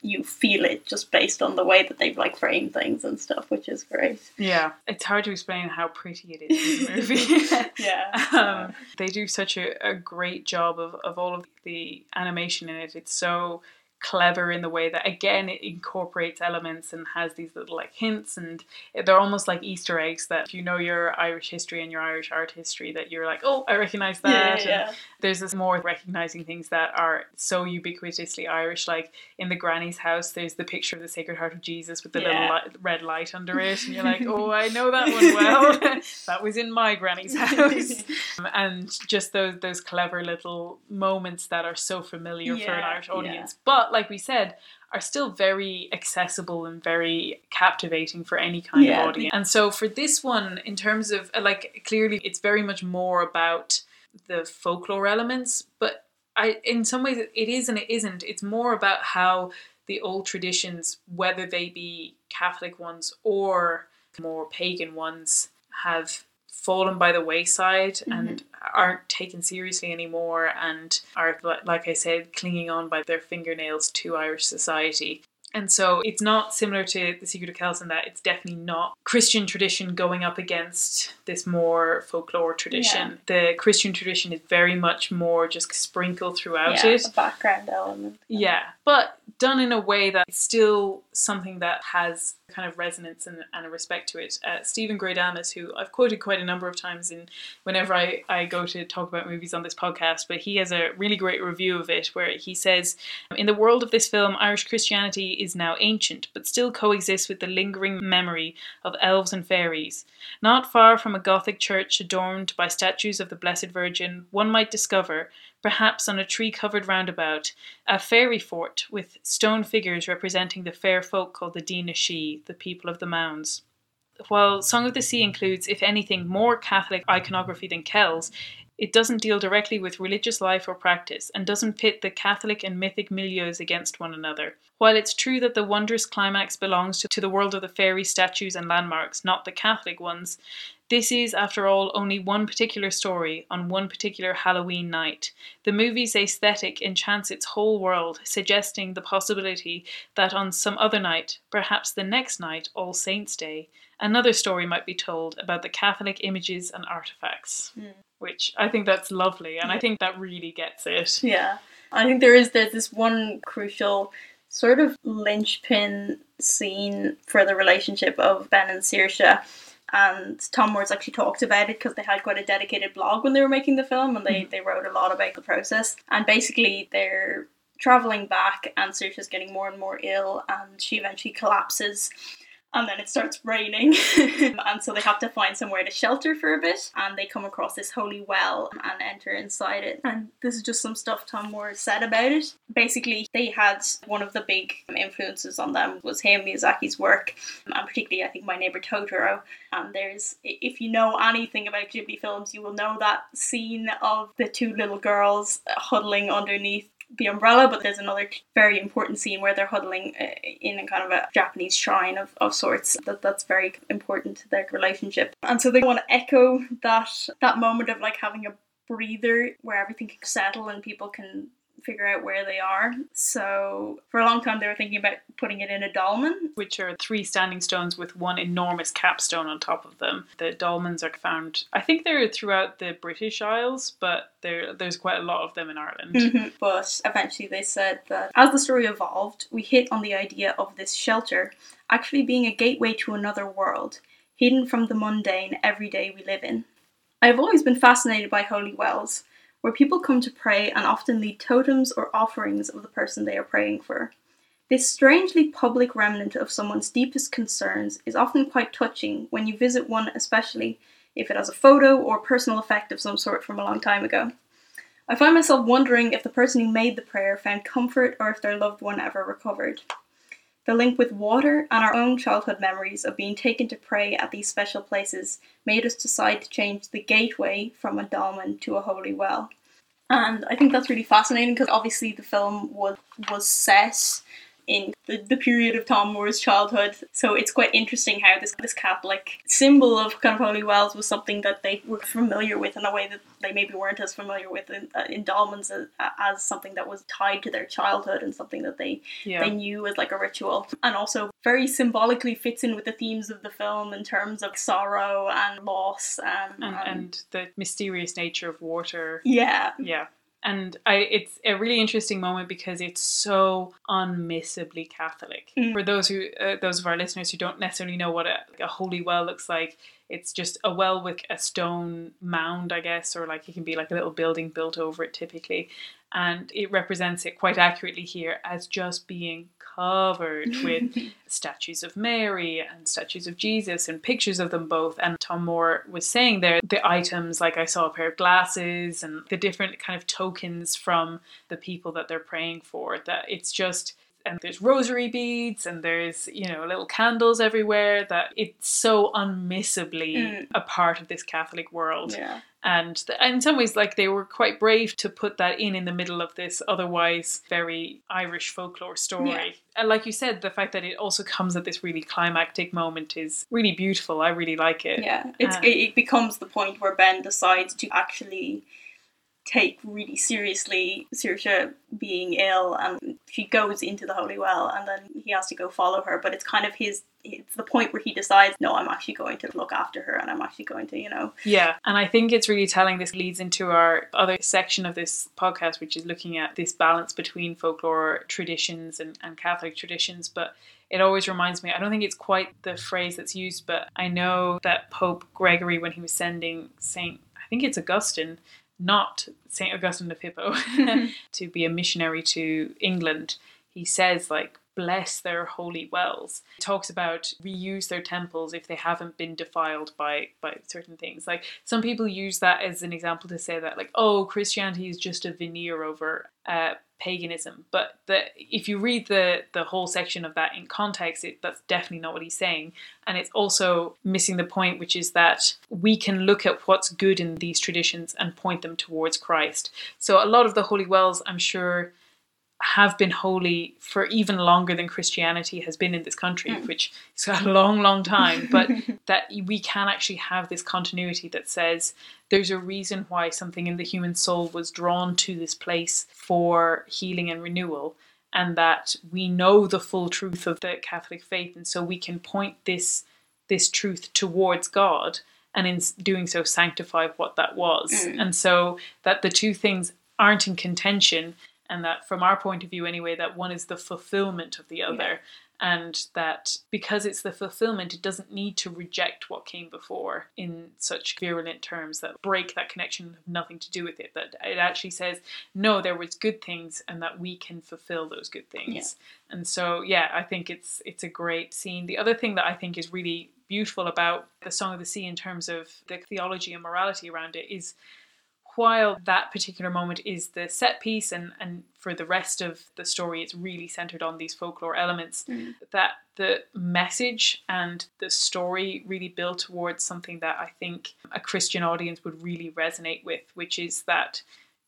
you feel it just based on the way that they've like framed things and stuff, which is great. yeah it's hard to explain how pretty it is in the movie yeah. um, they do such a, a great job of, of all of the animation in it. It's so clever in the way that again it incorporates elements and has these little like hints and they're almost like easter eggs that if you know your irish history and your irish art history that you're like oh i recognize that yeah, And there's this more recognizing things that are so ubiquitously irish like in the granny's house there's the picture of the sacred heart of jesus with the little Yeah. li- red light under it and you're like oh i know that one well that was in my granny's house Um, and just those those clever little moments that are so familiar for an Yeah, Irish yeah. audience, but like we said, are still very accessible and very captivating for any kind Yeah, of audience. And so for this one, in terms of like clearly, it's very much more about the folklore elements, but I in some ways it is and it isn't. It's more about how the old traditions, whether they be Catholic ones or more pagan ones, have fallen by the wayside mm-hmm. and aren't taken seriously anymore and are, like I said, clinging on by their fingernails to Irish society. And so it's not similar to The Secret of Kells in that it's definitely not Christian tradition going up against this more folklore tradition. The Christian tradition is very much more just sprinkled throughout yeah, it. a background element. Yeah, but done in a way that's still something that has kind of resonance and, and a respect to it. Uh, Steven Greydanus, who I've quoted quite a number of times in whenever I, I go to talk about movies on this podcast, but he has a really great review of it where he says, In the world of this film, Irish Christianity is now ancient, but still coexists with the lingering memory of elves and fairies. Not far from a Gothic church adorned by statues of the Blessed Virgin, one might discover, perhaps on a tree covered roundabout, a fairy fort with stone figures representing the fair folk called the Daoine Sídhe, the people of the mounds. While Song of the Sea includes, if anything, more Catholic iconography than Kells, it doesn't deal directly with religious life or practice and doesn't pit the Catholic and mythic milieus against one another. While it's true that the wondrous climax belongs to, the world of the fairy statues and landmarks, not the Catholic ones, this is, after all, only one particular story on one particular Halloween night. The movie's aesthetic enchants its whole world, suggesting the possibility that on some other night, perhaps the next night, All Saints' Day, another story might be told about the Catholic images and artifacts. Hmm. Which I think that's lovely, and I think that really gets it. Yeah. I think there is there's this one crucial sort of linchpin scene for the relationship of Ben and Saoirse. And Tomm Moore's actually talked about it because they had quite a dedicated blog when they were making the film and they, mm. they wrote a lot about the process. And basically, they're traveling back, and Saoirse's getting more and more ill, and she eventually collapses and then it starts raining. And so they have to find somewhere to shelter for a bit and they come across this holy well and enter inside it. And this is just some stuff tomm moore said about it. Basically they had one of the big influences on them was hayao miyazaki's work and particularly i think my neighbor totoro. And there's if you know anything about ghibli films you will know that scene of the two little girls huddling underneath the umbrella, but there's another very important scene where they're huddling uh, in a kind of a Japanese shrine of, of sorts. That that's very important to their relationship, and so they want to echo that that moment of like having a breather where everything can settle and people can figure out where they are. So for a long time they were thinking about putting it in a dolmen. which are three standing stones with one enormous capstone on top of them. The dolmens are found, I think they're throughout the British Isles, but there there's quite a lot of them in Ireland. Mm-hmm. But eventually they said that as the story evolved, we hit on the idea of this shelter actually being a gateway to another world, hidden from the mundane everyday we live in. I have always been fascinated by holy wells, where people come to pray and often lead totems or offerings of the person they are praying for. This strangely public remnant of someone's deepest concerns is often quite touching when you visit one, especially if it has a photo or personal effect of some sort from a long time ago. I find myself wondering if the person who made the prayer found comfort or if their loved one ever recovered. The link with water and our own childhood memories of being taken to pray at these special places made us decide to change the gateway from a dolmen to a holy well. And I think that's really fascinating because obviously the film was was set in the, the period of Tomm Moore's childhood. So it's quite interesting how this this Catholic symbol of kind of holy wells was something that they were familiar with in a way that they maybe weren't as familiar with in, uh, in dolmens as, as something that was tied to their childhood and something that they Yeah. they knew as like a ritual and also very symbolically fits in with the themes of the film in terms of sorrow and loss and, and, um, and the mysterious nature of water. yeah Yeah. And I, it's a really interesting moment because it's so unmissably Catholic. Mm. For those who, uh, those of our listeners who don't necessarily know what a, a holy well looks like, it's just a well with a stone mound, I guess, or like it can be like a little building built over it typically. And it represents it quite accurately here as just being covered with statues of Mary and statues of Jesus and pictures of them both. And Tomm Moore was saying there the items, like I saw a pair of glasses and the different kind of tokens from the people that they're praying for, that it's just and there's rosary beads and there's you know little candles everywhere that it's so unmissably Mm. a part of this catholic world Yeah. and th- in some ways like they were quite brave to put that in in the middle of this otherwise very irish folklore story Yeah. and like you said the fact that it also comes at this really climactic moment is really beautiful i really like it Yeah, it's it, it becomes the point where Ben decides to actually take really seriously Saoirse being ill, and she goes into the holy well, and then he has to go follow her. But it's kind of his. It's the point where he decides, no, I'm actually going to look after her, and I'm actually going to, you know, Yeah, and I think it's really telling. This leads into our other section of this podcast, which is looking at this balance between folklore traditions and, and Catholic traditions. But it always reminds me, I don't think it's quite the phrase that's used, but I know that Pope Gregory, when he was sending Saint, I think it's Augustine, not Saint Augustine of Hippo, to be a missionary to England, he says, like, bless their holy wells. He talks about reuse their temples if they haven't been defiled by by certain things. Like some people use that as an example to say that like, oh, Christianity is just a veneer over uh, paganism. But the if you read the the whole section of that in context, it, that's definitely not what he's saying. And it's also missing the point, which is that we can look at what's good in these traditions and point them towards Christ. So a lot of the holy wells, I'm sure, have been holy for even longer than Christianity has been in this country, Mm. which is a long, long time. But that we can actually have this continuity that says there's a reason why something in the human soul was drawn to this place for healing and renewal, and that we know the full truth of the Catholic faith, and so we can point this this truth towards God, and in doing so, sanctify what that was, Mm. and so that the two things aren't in contention, and that from our point of view, anyway, that one is the fulfillment of the other and that because it's the fulfillment, it doesn't need to reject what came before in such virulent terms that break that connection, have nothing to do with it. That it actually says, no, there was good things, and that we can fulfill those good things. And so, yeah, I think it's it's a great scene. The other thing that I think is really beautiful about the Song of the Sea in terms of the theology and morality around it is while that particular moment is the set piece and, and for the rest of the story it's really centered on these folklore elements Mm. that the message and the story really build towards something that i think a christian audience would really resonate with which is that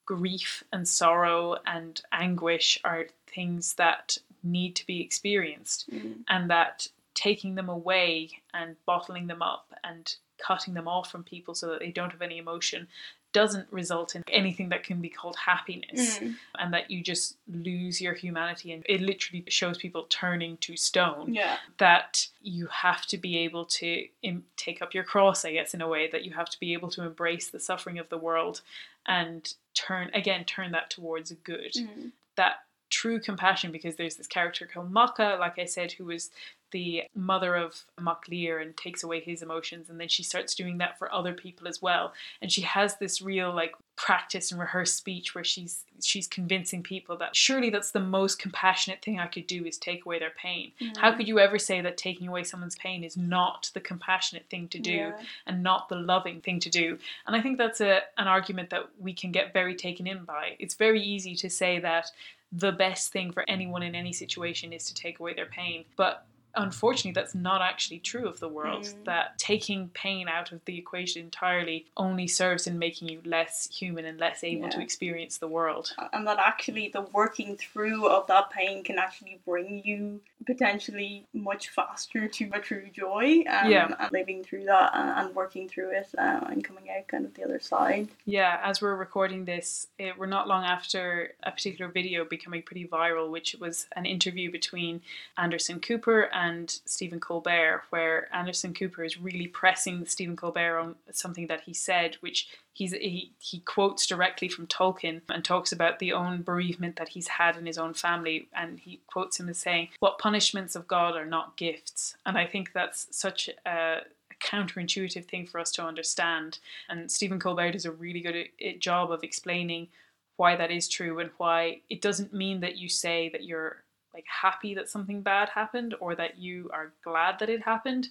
grief and sorrow and anguish are things that need to be experienced Mm. and that taking them away and bottling them up and cutting them off from people so that they don't have any emotion doesn't result in anything that can be called happiness Mm. and that you just lose your humanity and it literally shows people turning to stone Yeah. that you have to be able to Im- take up your cross i guess in a way that you have to be able to embrace the suffering of the world and turn again turn that towards good Mm. that true compassion because there's this character called Macha, like I said, who was the mother of Mac Lir and takes away his emotions, and then she starts doing that for other people as well. And she has this real like practice and rehearsed speech where she's she's convincing people that surely that's the most compassionate thing I could do is take away their pain. How Mm. could you ever say that taking away someone's pain is not the compassionate thing to do? Yeah. and not the loving thing to do. And I think that's a an argument that we can get very taken in by. It's very easy to say that the best thing for anyone in any situation is to take away their pain, but unfortunately that's not actually true of the world Mm. that taking pain out of the equation entirely only serves in making you less human and less able to experience the world. And that actually the working through of that pain can actually bring you potentially much faster to a true joy um, Yeah. and living through that and, and working through it uh, and coming out kind of the other side Yeah, as we're recording this, it, we're not long after a particular video becoming pretty viral, which was an interview between Anderson Cooper and Stephen Colbert, where Anderson Cooper is really pressing Stephen Colbert on something that he said, which he's he, he quotes directly from Tolkien and talks about the own bereavement that he's had in his own family, and he quotes him as saying, "What punishments of God are not gifts," and I think that's such a counterintuitive thing for us to understand. And Stephen Colbert does a really good uh, job of explaining why that is true and why it doesn't mean that you say that you're like happy that something bad happened or that you are glad that it happened,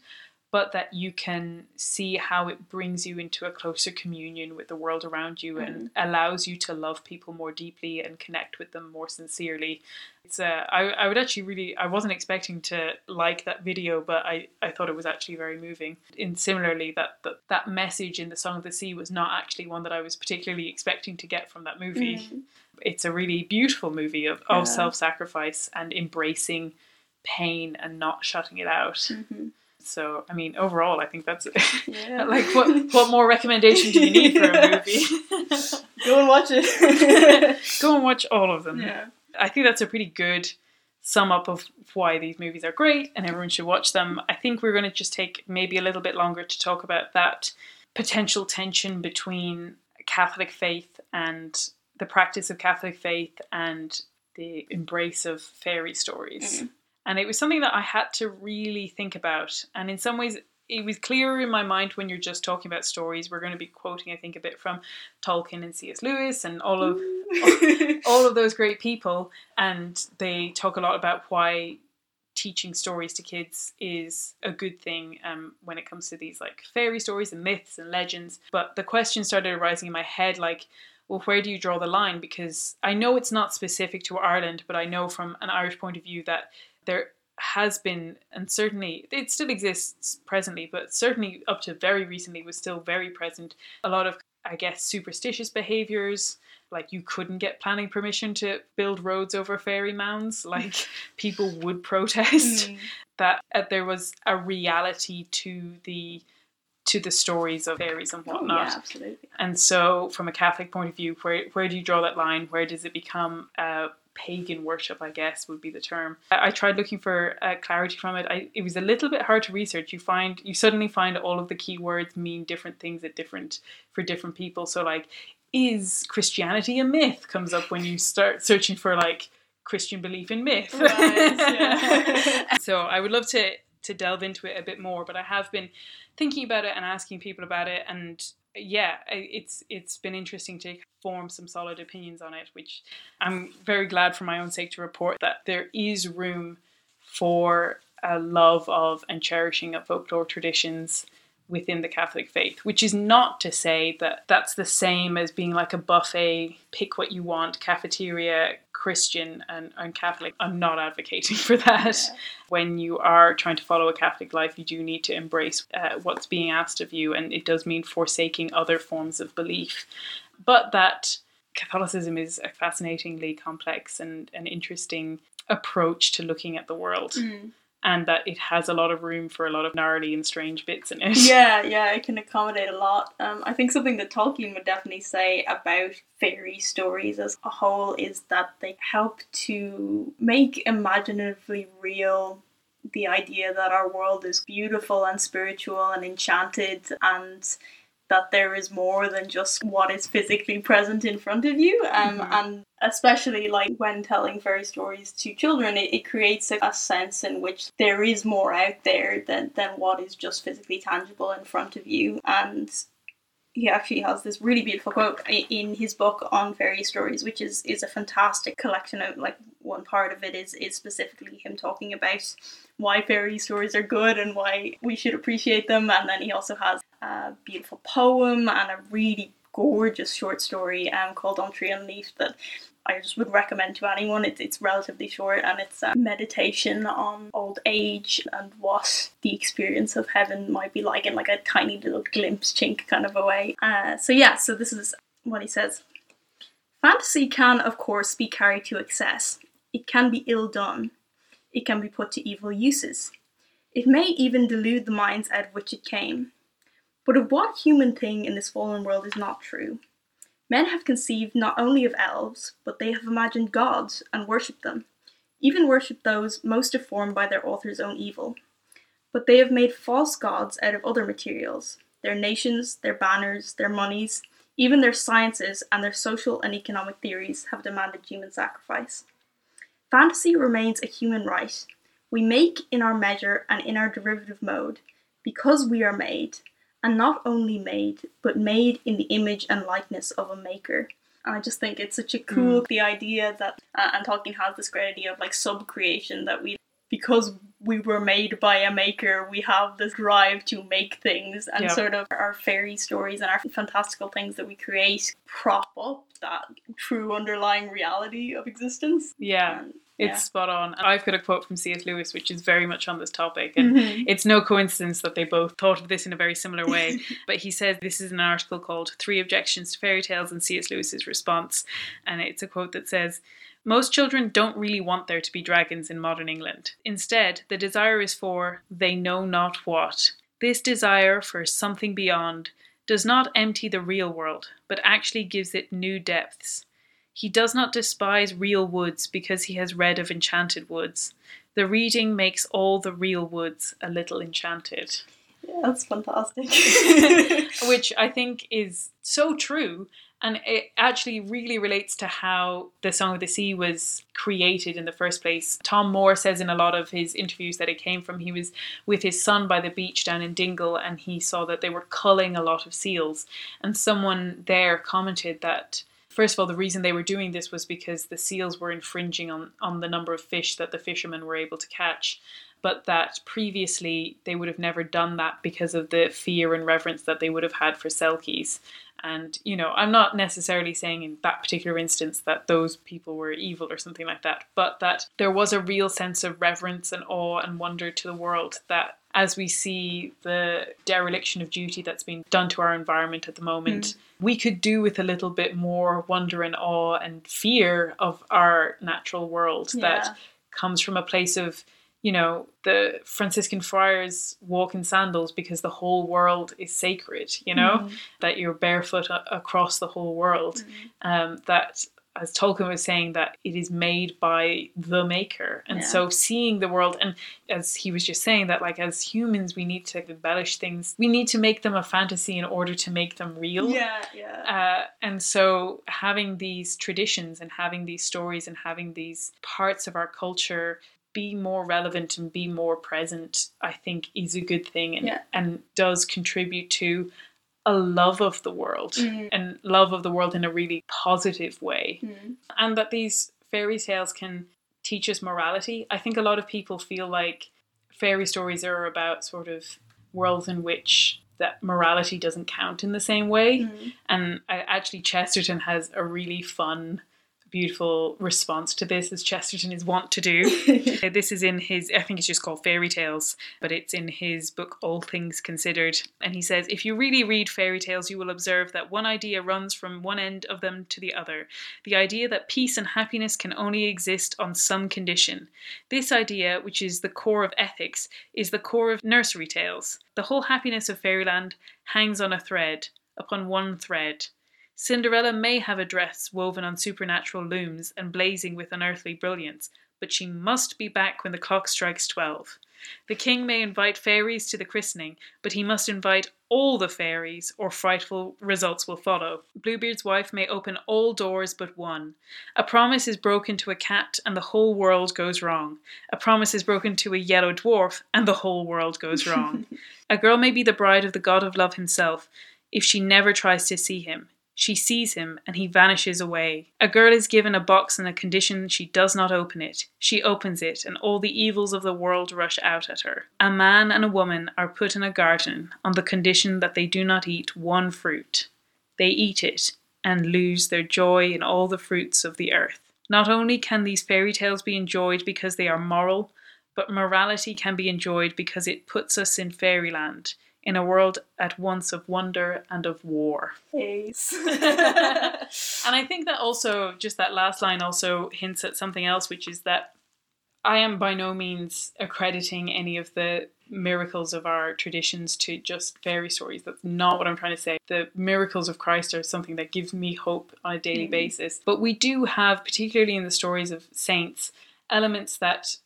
but that you can see how it brings you into a closer communion with the world around you and allows you to love people more deeply and connect with them more sincerely. It's uh, I, I would actually really I wasn't expecting to like that video, but I, I thought it was actually very moving. And similarly, that, that that message in the Song of the Sea was not actually one that I was particularly expecting to get from that movie. Mm. It's a really beautiful movie of, of Yeah. self sacrifice and embracing pain and not shutting it out. Mhm. So, I mean, overall, I think that's Yeah. like what what more recommendation do you need for a movie? Go and watch it. Go and watch all of them. yeah. I think that's a pretty good sum up of why these movies are great and everyone should watch them. I think we're going to just take maybe a little bit longer to talk about that potential tension between Catholic faith and the practice of Catholic faith and the embrace of fairy stories. Mm. And it was something that I had to really think about. And in some ways, it was clearer in my mind when you're just talking about stories. We're going to be quoting, I think, a bit from Tolkien and C.S. Lewis and all of all of those great people, and they talk a lot about why teaching stories to kids is a good thing um, when it comes to these like fairy stories and myths and legends. But the question started arising in my head like, well, where do you draw the line? Because I know it's not specific to Ireland, but I know from an Irish point of view that there has been, and certainly it still exists presently, but certainly up to very recently was still very present, a lot of, I guess, superstitious behaviors. Like you couldn't get planning permission to build roads over fairy mounds. Like people would protest Mm. that uh, there was a reality to the to the stories of fairies and Oh, whatnot. yeah, absolutely. And so, from a Catholic point of view, where where do you draw that line? Where does it become uh, pagan worship? I guess would be the term. I, tried looking for uh, clarity from it. I, it was a little bit hard to research. You find you suddenly find all of the key words mean different things at different for different people. So, like, is Christianity a myth? Comes up when you start searching for like Christian belief in myth. Right, yeah. so I would love to to delve into it a bit more, but I have been thinking about it and asking people about it, and yeah, it's it's been interesting to form some solid opinions on it, which I'm very glad for my own sake to report that there is room for a love of and cherishing of folklore traditions within the Catholic faith, which is not to say that that's the same as being like a buffet, pick what you want, cafeteria, Christian and, and Catholic. I'm not advocating for that. Yeah. When you are trying to follow a Catholic life, you do need to embrace uh, what's being asked of you, and it does mean forsaking other forms of belief. But that Catholicism is a fascinatingly complex and an interesting approach to looking at the world, Mm. And that it has a lot of room for a lot of gnarly and strange bits in it. Yeah, yeah, it can accommodate a lot. Um, I think something that Tolkien would definitely say about fairy stories as a whole is that they help to make imaginatively real the idea that our world is beautiful and spiritual and enchanted and that there is more than just what is physically present in front of you um, Mhm. and especially like when telling fairy stories to children it, it creates a, a sense in which there is more out there than, than what is just physically tangible in front of you and he actually has this really beautiful quote in his book on fairy stories which is is a fantastic collection of like one part of it is is specifically him talking about why fairy stories are good and why we should appreciate them and then he also has a beautiful poem and a really gorgeous short story um, called on tree and leaf that I just would recommend to anyone. It's, it's relatively short and it's a meditation on old age and what the experience of heaven might be like in like a tiny little glimpse chink kind of a way. Uh, so yeah, so this is what he says. Fantasy can, of course, be carried to excess. It can be ill done. It can be put to evil uses. It may even delude the minds out of which it came. But of what human thing in this fallen world is not true? Men have conceived not only of elves, but they have imagined gods and worshipped them, even worshipped those most deformed by their author's own evil. But they have made false gods out of other materials their nations, their banners, their monies, even their sciences and their social and economic theories have demanded human sacrifice. Fantasy remains a human right. We make in our measure and in our derivative mode, because we are made, and not only made, but made in the image and likeness of a maker. And I just think it's such a cool the idea that uh, and Tolkien has this great idea of like sub creation that we because we were made by a maker. We have this drive to make things, and Yeah. sort of our fairy stories and our fantastical things that we create prop up that true underlying reality of existence. Yeah, And, it's yeah. spot on. I've got a quote from C.S. Lewis, which is very much on this topic, and Mhm. it's no coincidence that they both thought of this in a very similar way. but he says this is an article called Three Objections to Fairy Tales and C.S. Lewis's Response. And it's a quote that says, most children don't really want there to be dragons in modern England. Instead, the desire is for they know not what. This desire for something beyond does not empty the real world, but actually gives it new depths. He does not despise real woods because he has read of enchanted woods. The reading makes all the real woods a little enchanted. Yeah, that's fantastic. Which I think is so true. And it actually really relates to how the Song of the Sea was created in the first place. Tomm Moore says in a lot of his interviews that it came from he was with his son by the beach down in Dingle and he saw that they were culling a lot of seals. And someone there commented that First of all, the reason they were doing this was because the seals were infringing on, on the number of fish that the fishermen were able to catch, but that previously they would have never done that because of the fear and reverence that they would have had for selkies. And, you know, I'm not necessarily saying in that particular instance that those people were evil or something like that, but that there was a real sense of reverence and awe and wonder to the world that as we see the dereliction of duty that's being done to our environment at the moment, we could do with a little bit more wonder and awe and fear of our natural world Yeah. that comes from a place of, you know, the Franciscan friars walk in sandals because the whole world is sacred, you know, Mhm. that you're barefoot a- across the whole world. Um, that, as Tolkien was saying, that it is made by the maker. And Yeah. so seeing the world, and as he was just saying, that like as humans, we need to embellish things, we need to make them a fantasy in order to make them real. Yeah, yeah. Uh, and so having these traditions and having these stories and having these parts of our culture be more relevant and be more present, I think is a good thing and, Yeah. and does contribute to a love of the world Mhm. and love of the world in a really positive way. Mhm. And that these fairy tales can teach us morality. I think a lot of people feel like fairy stories are about sort of worlds in which that morality doesn't count in the same way. Mhm. And I, actually, Chesterton has a really fun, beautiful response to this, as Chesterton is wont to do. Uh, this is in his, I think it's just called Fairy Tales, but it's in his book All Things Considered. And he says, If you really read fairy tales, you will observe that one idea runs from one end of them to the other the idea that peace and happiness can only exist on some condition. This idea, which is the core of ethics, is the core of nursery tales. The whole happiness of fairyland hangs on a thread, upon one thread. Cinderella may have a dress woven on supernatural looms and blazing with unearthly brilliance, but she must be back when the clock strikes twelve. The king may invite fairies to the christening, but he must invite all the fairies, or frightful results will follow. Bluebeard's wife may open all doors but one. A promise is broken to a cat, and the whole world goes wrong. A promise is broken to a yellow dwarf, and the whole world goes wrong. a girl may be the bride of the god of love himself if she never tries to see him. She sees him and he vanishes away. A girl is given a box on a condition she does not open it. She opens it and all the evils of the world rush out at her. A man and a woman are put in a garden on the condition that they do not eat one fruit. They eat it and lose their joy in all the fruits of the earth. Not only can these fairy tales be enjoyed because they are moral, but morality can be enjoyed because it puts us in fairyland, in a world at once of wonder and of war. Ace. And I think that also, just that last line also hints at something else, which is that I am by no means accrediting any of the miracles of our traditions to just fairy stories. That's not what I'm trying to say. The miracles of Christ are something that gives me hope on a daily Mhm. basis. But we do have, particularly in the stories of saints, elements that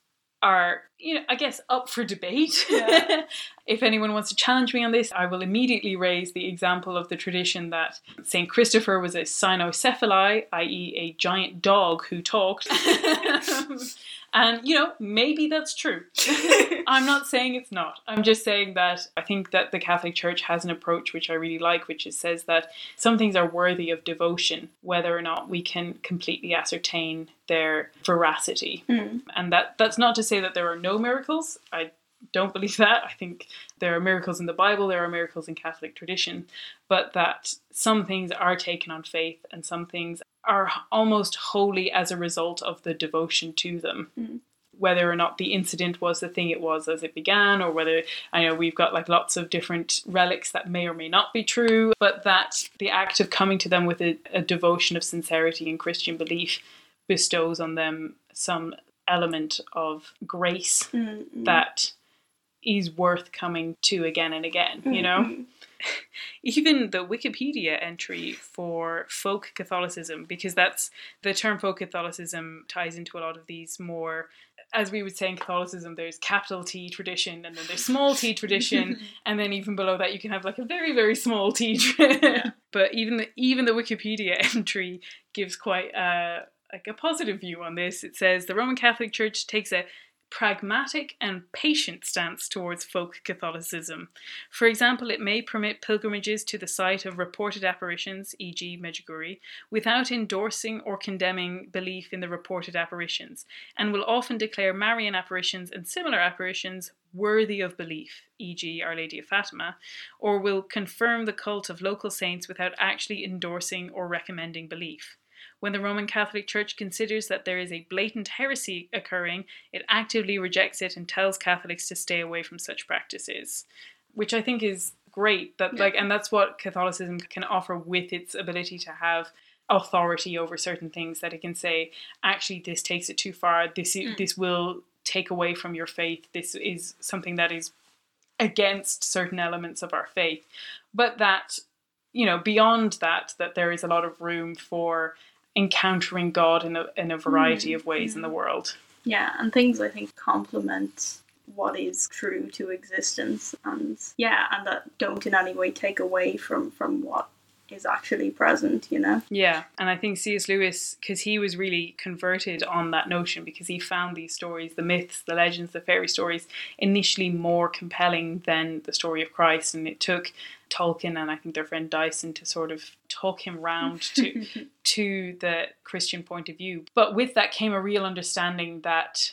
are, you know, I guess up for debate. Yeah. if anyone wants to challenge me on this, I will immediately raise the example of the tradition that St. Christopher was a cynocephali, i.e., a giant dog who talked. and, you know, maybe that's true. I'm not saying it's not. I'm just saying that I think that the Catholic Church has an approach which I really like, which is says that some things are worthy of devotion, whether or not we can completely ascertain their veracity. Mm. And that that's not to say that there are no no miracles. I don't believe that. I think there are miracles in the Bible, there are miracles in Catholic tradition, but that some things are taken on faith and some things are almost wholly as a result of the devotion to them. Mm. Whether or not the incident was the thing it was as it began, or whether I know we've got like lots of different relics that may or may not be true, but that the act of coming to them with a, a devotion of sincerity and Christian belief bestows on them some element of grace Mm, mm. that is worth coming to again and again, you know? Mm, Even the Wikipedia entry for folk Catholicism, because that's the term folk Catholicism ties into a lot of these more, as we would say in Catholicism, there's capital T tradition and then there's small t tradition, and then even below that you can have like a very, very small t. Yeah. but even the, even the Wikipedia entry gives quite a, like a positive view on this. It says the Roman Catholic Church takes a pragmatic and patient stance towards folk Catholicism. For example, it may permit pilgrimages to the site of reported apparitions, e.g., Medjugorje, without endorsing or condemning belief in the reported apparitions, and will often declare Marian apparitions and similar apparitions worthy of belief, e.g., Our Lady of Fatima, or will confirm the cult of local saints without actually endorsing or recommending belief. When the Roman Catholic Church considers that there is a blatant heresy occurring, it actively rejects it and tells Catholics to stay away from such practices, which I think is great. That Yeah. like, and that's what Catholicism can offer with its ability to have authority over certain things. That it can say, actually, this takes it too far. This Mm. this will take away from your faith. This is something that is against certain elements of our faith, but that you know beyond that, that there is a lot of room for encountering God in a in a variety Mm, of ways in the world. Yeah, and things I think complement what is true to existence, and yeah, and that don't in any way take away from from what is actually present. You know. Yeah, and I think C.S. Lewis, because he was really converted on that notion, because he found these stories, the myths, the legends, the fairy stories, initially more compelling than the story of Christ, and it took Tolkien and I think their friend Dyson to sort of talk him round to to the Christian point of view. But with that came a real understanding that.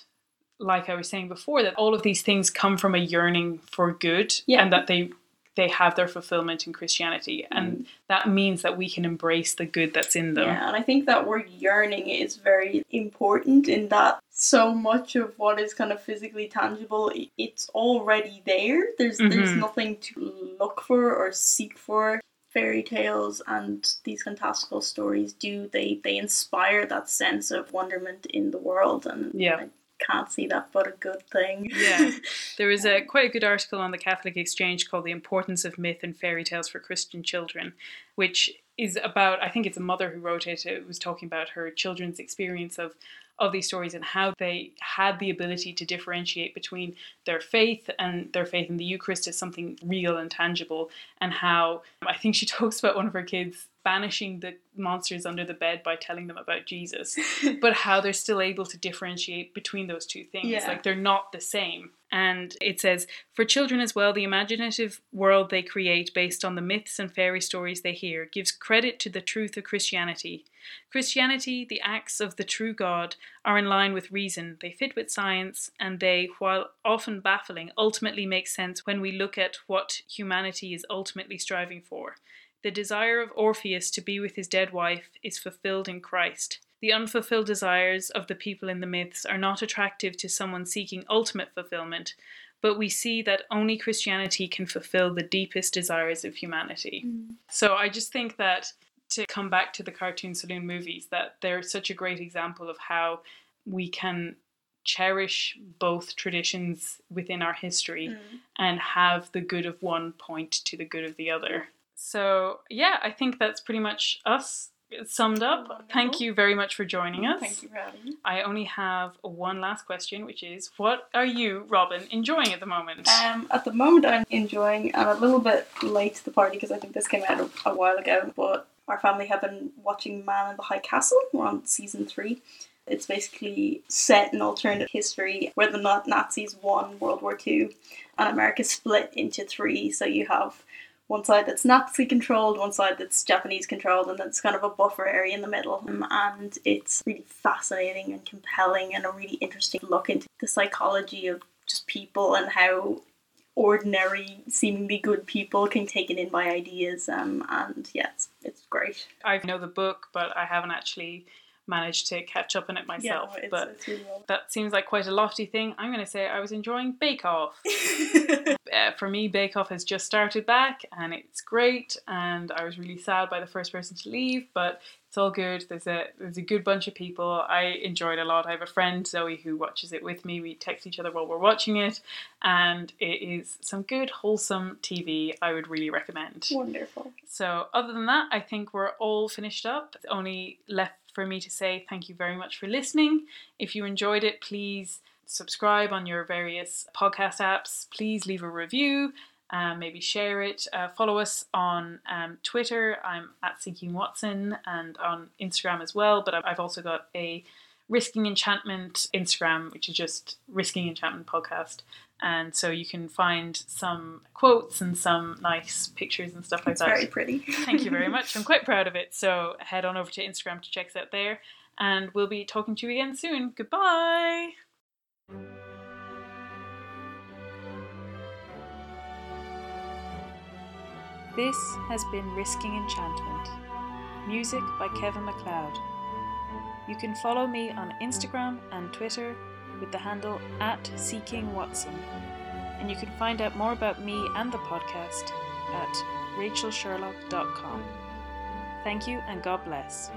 Like I was saying before, that all of these things come from a yearning for good, Yeah. and that they they have their fulfillment in Christianity, and that means that we can embrace the good that's in them. Yeah, and I think that word yearning is very important in that so much of what is kind of physically tangible, it's already there. There's there's Mhm. nothing to look for or seek for. Fairy tales and these fantastical stories do they they inspire that sense of wonderment in the world, and Yeah. Can't see that but a good thing. Yeah. There was a um, quite a good article on the Catholic Exchange called "The Importance of Myth and Fairy Tales for Christian Children," which is about I think it's a mother who wrote it. It was talking about her children's experience of of these stories and how they had the ability to differentiate between their faith and their faith in the Eucharist as something real and tangible, and how I think she talks about one of her kids banishing the monsters under the bed by telling them about Jesus, but how they're still able to differentiate between those two things. Yeah. Like they're not the same. And it says, for children as well, the imaginative world they create based on the myths and fairy stories they hear gives credit to the truth of Christianity. Christianity, the acts of the true God, are in line with reason, they fit with science, and they, while often baffling, ultimately make sense when we look at what humanity is ultimately striving for. The desire of Orpheus to be with his dead wife is fulfilled in Christ. The unfulfilled desires of the people in the myths are not attractive to someone seeking ultimate fulfillment, but we see that only Christianity can fulfill the deepest desires of humanity. So I just think that to come back to the cartoon saloon movies, that they're such a great example of how we can cherish both traditions within our history Mm. and have the good of one point to the good of the other. So, yeah, I think that's pretty much us summed up. Thank you very much for joining us. Thank you for having me. I only have one last question, which is what are you, Robin, enjoying at the moment? Um, at the moment, I'm enjoying. I'm a little bit late to the party because I think this came out a, a while ago. But our family have been watching Man in the High Castle. We're on season three. It's basically set in alternate history where the Nazis won World War Two, and America split into three. So you have one side that's Nazi controlled, one side that's Japanese controlled, and that's kind of a buffer area in the middle. Um, and it's really fascinating and compelling, and a really interesting look into the psychology of just people and how ordinary, seemingly good people can take it in by ideas. Um, and yeah, it's, it's great. I know the book, but I haven't actually managed to catch up on it myself. Yeah, it's, but it's really well. that seems like quite a lofty thing. I'm going to say I was enjoying Bake Off. uh, for me, Bake Off has just started back and it's great. And I was really sad by the first person to leave, but it's all good. There's a there's a good bunch of people. I enjoyed a lot. I have a friend Zoe who watches it with me. We text each other while we're watching it, and it is some good wholesome TV. I would really recommend. Wonderful. So, other than that, I think we're all finished up. It's only left for me to say thank you very much for listening. If you enjoyed it, please subscribe on your various podcast apps. Please leave a review. Um, maybe share it. Uh, follow us on um, Twitter. I'm at Seeking Watson and on Instagram as well. But I've also got a Risking Enchantment Instagram, which is just Risking Enchantment Podcast. And so you can find some quotes and some nice pictures and stuff like It's that. very pretty. Thank you very much. I'm quite proud of it. So head on over to Instagram to check us out there. And we'll be talking to you again soon. Goodbye. This has been Risking Enchantment. Music by Kevin MacLeod. You can follow me on Instagram and Twitter with the handle at Seeking Watson. And you can find out more about me and the podcast at rachelsherlock.com. Thank you and God bless.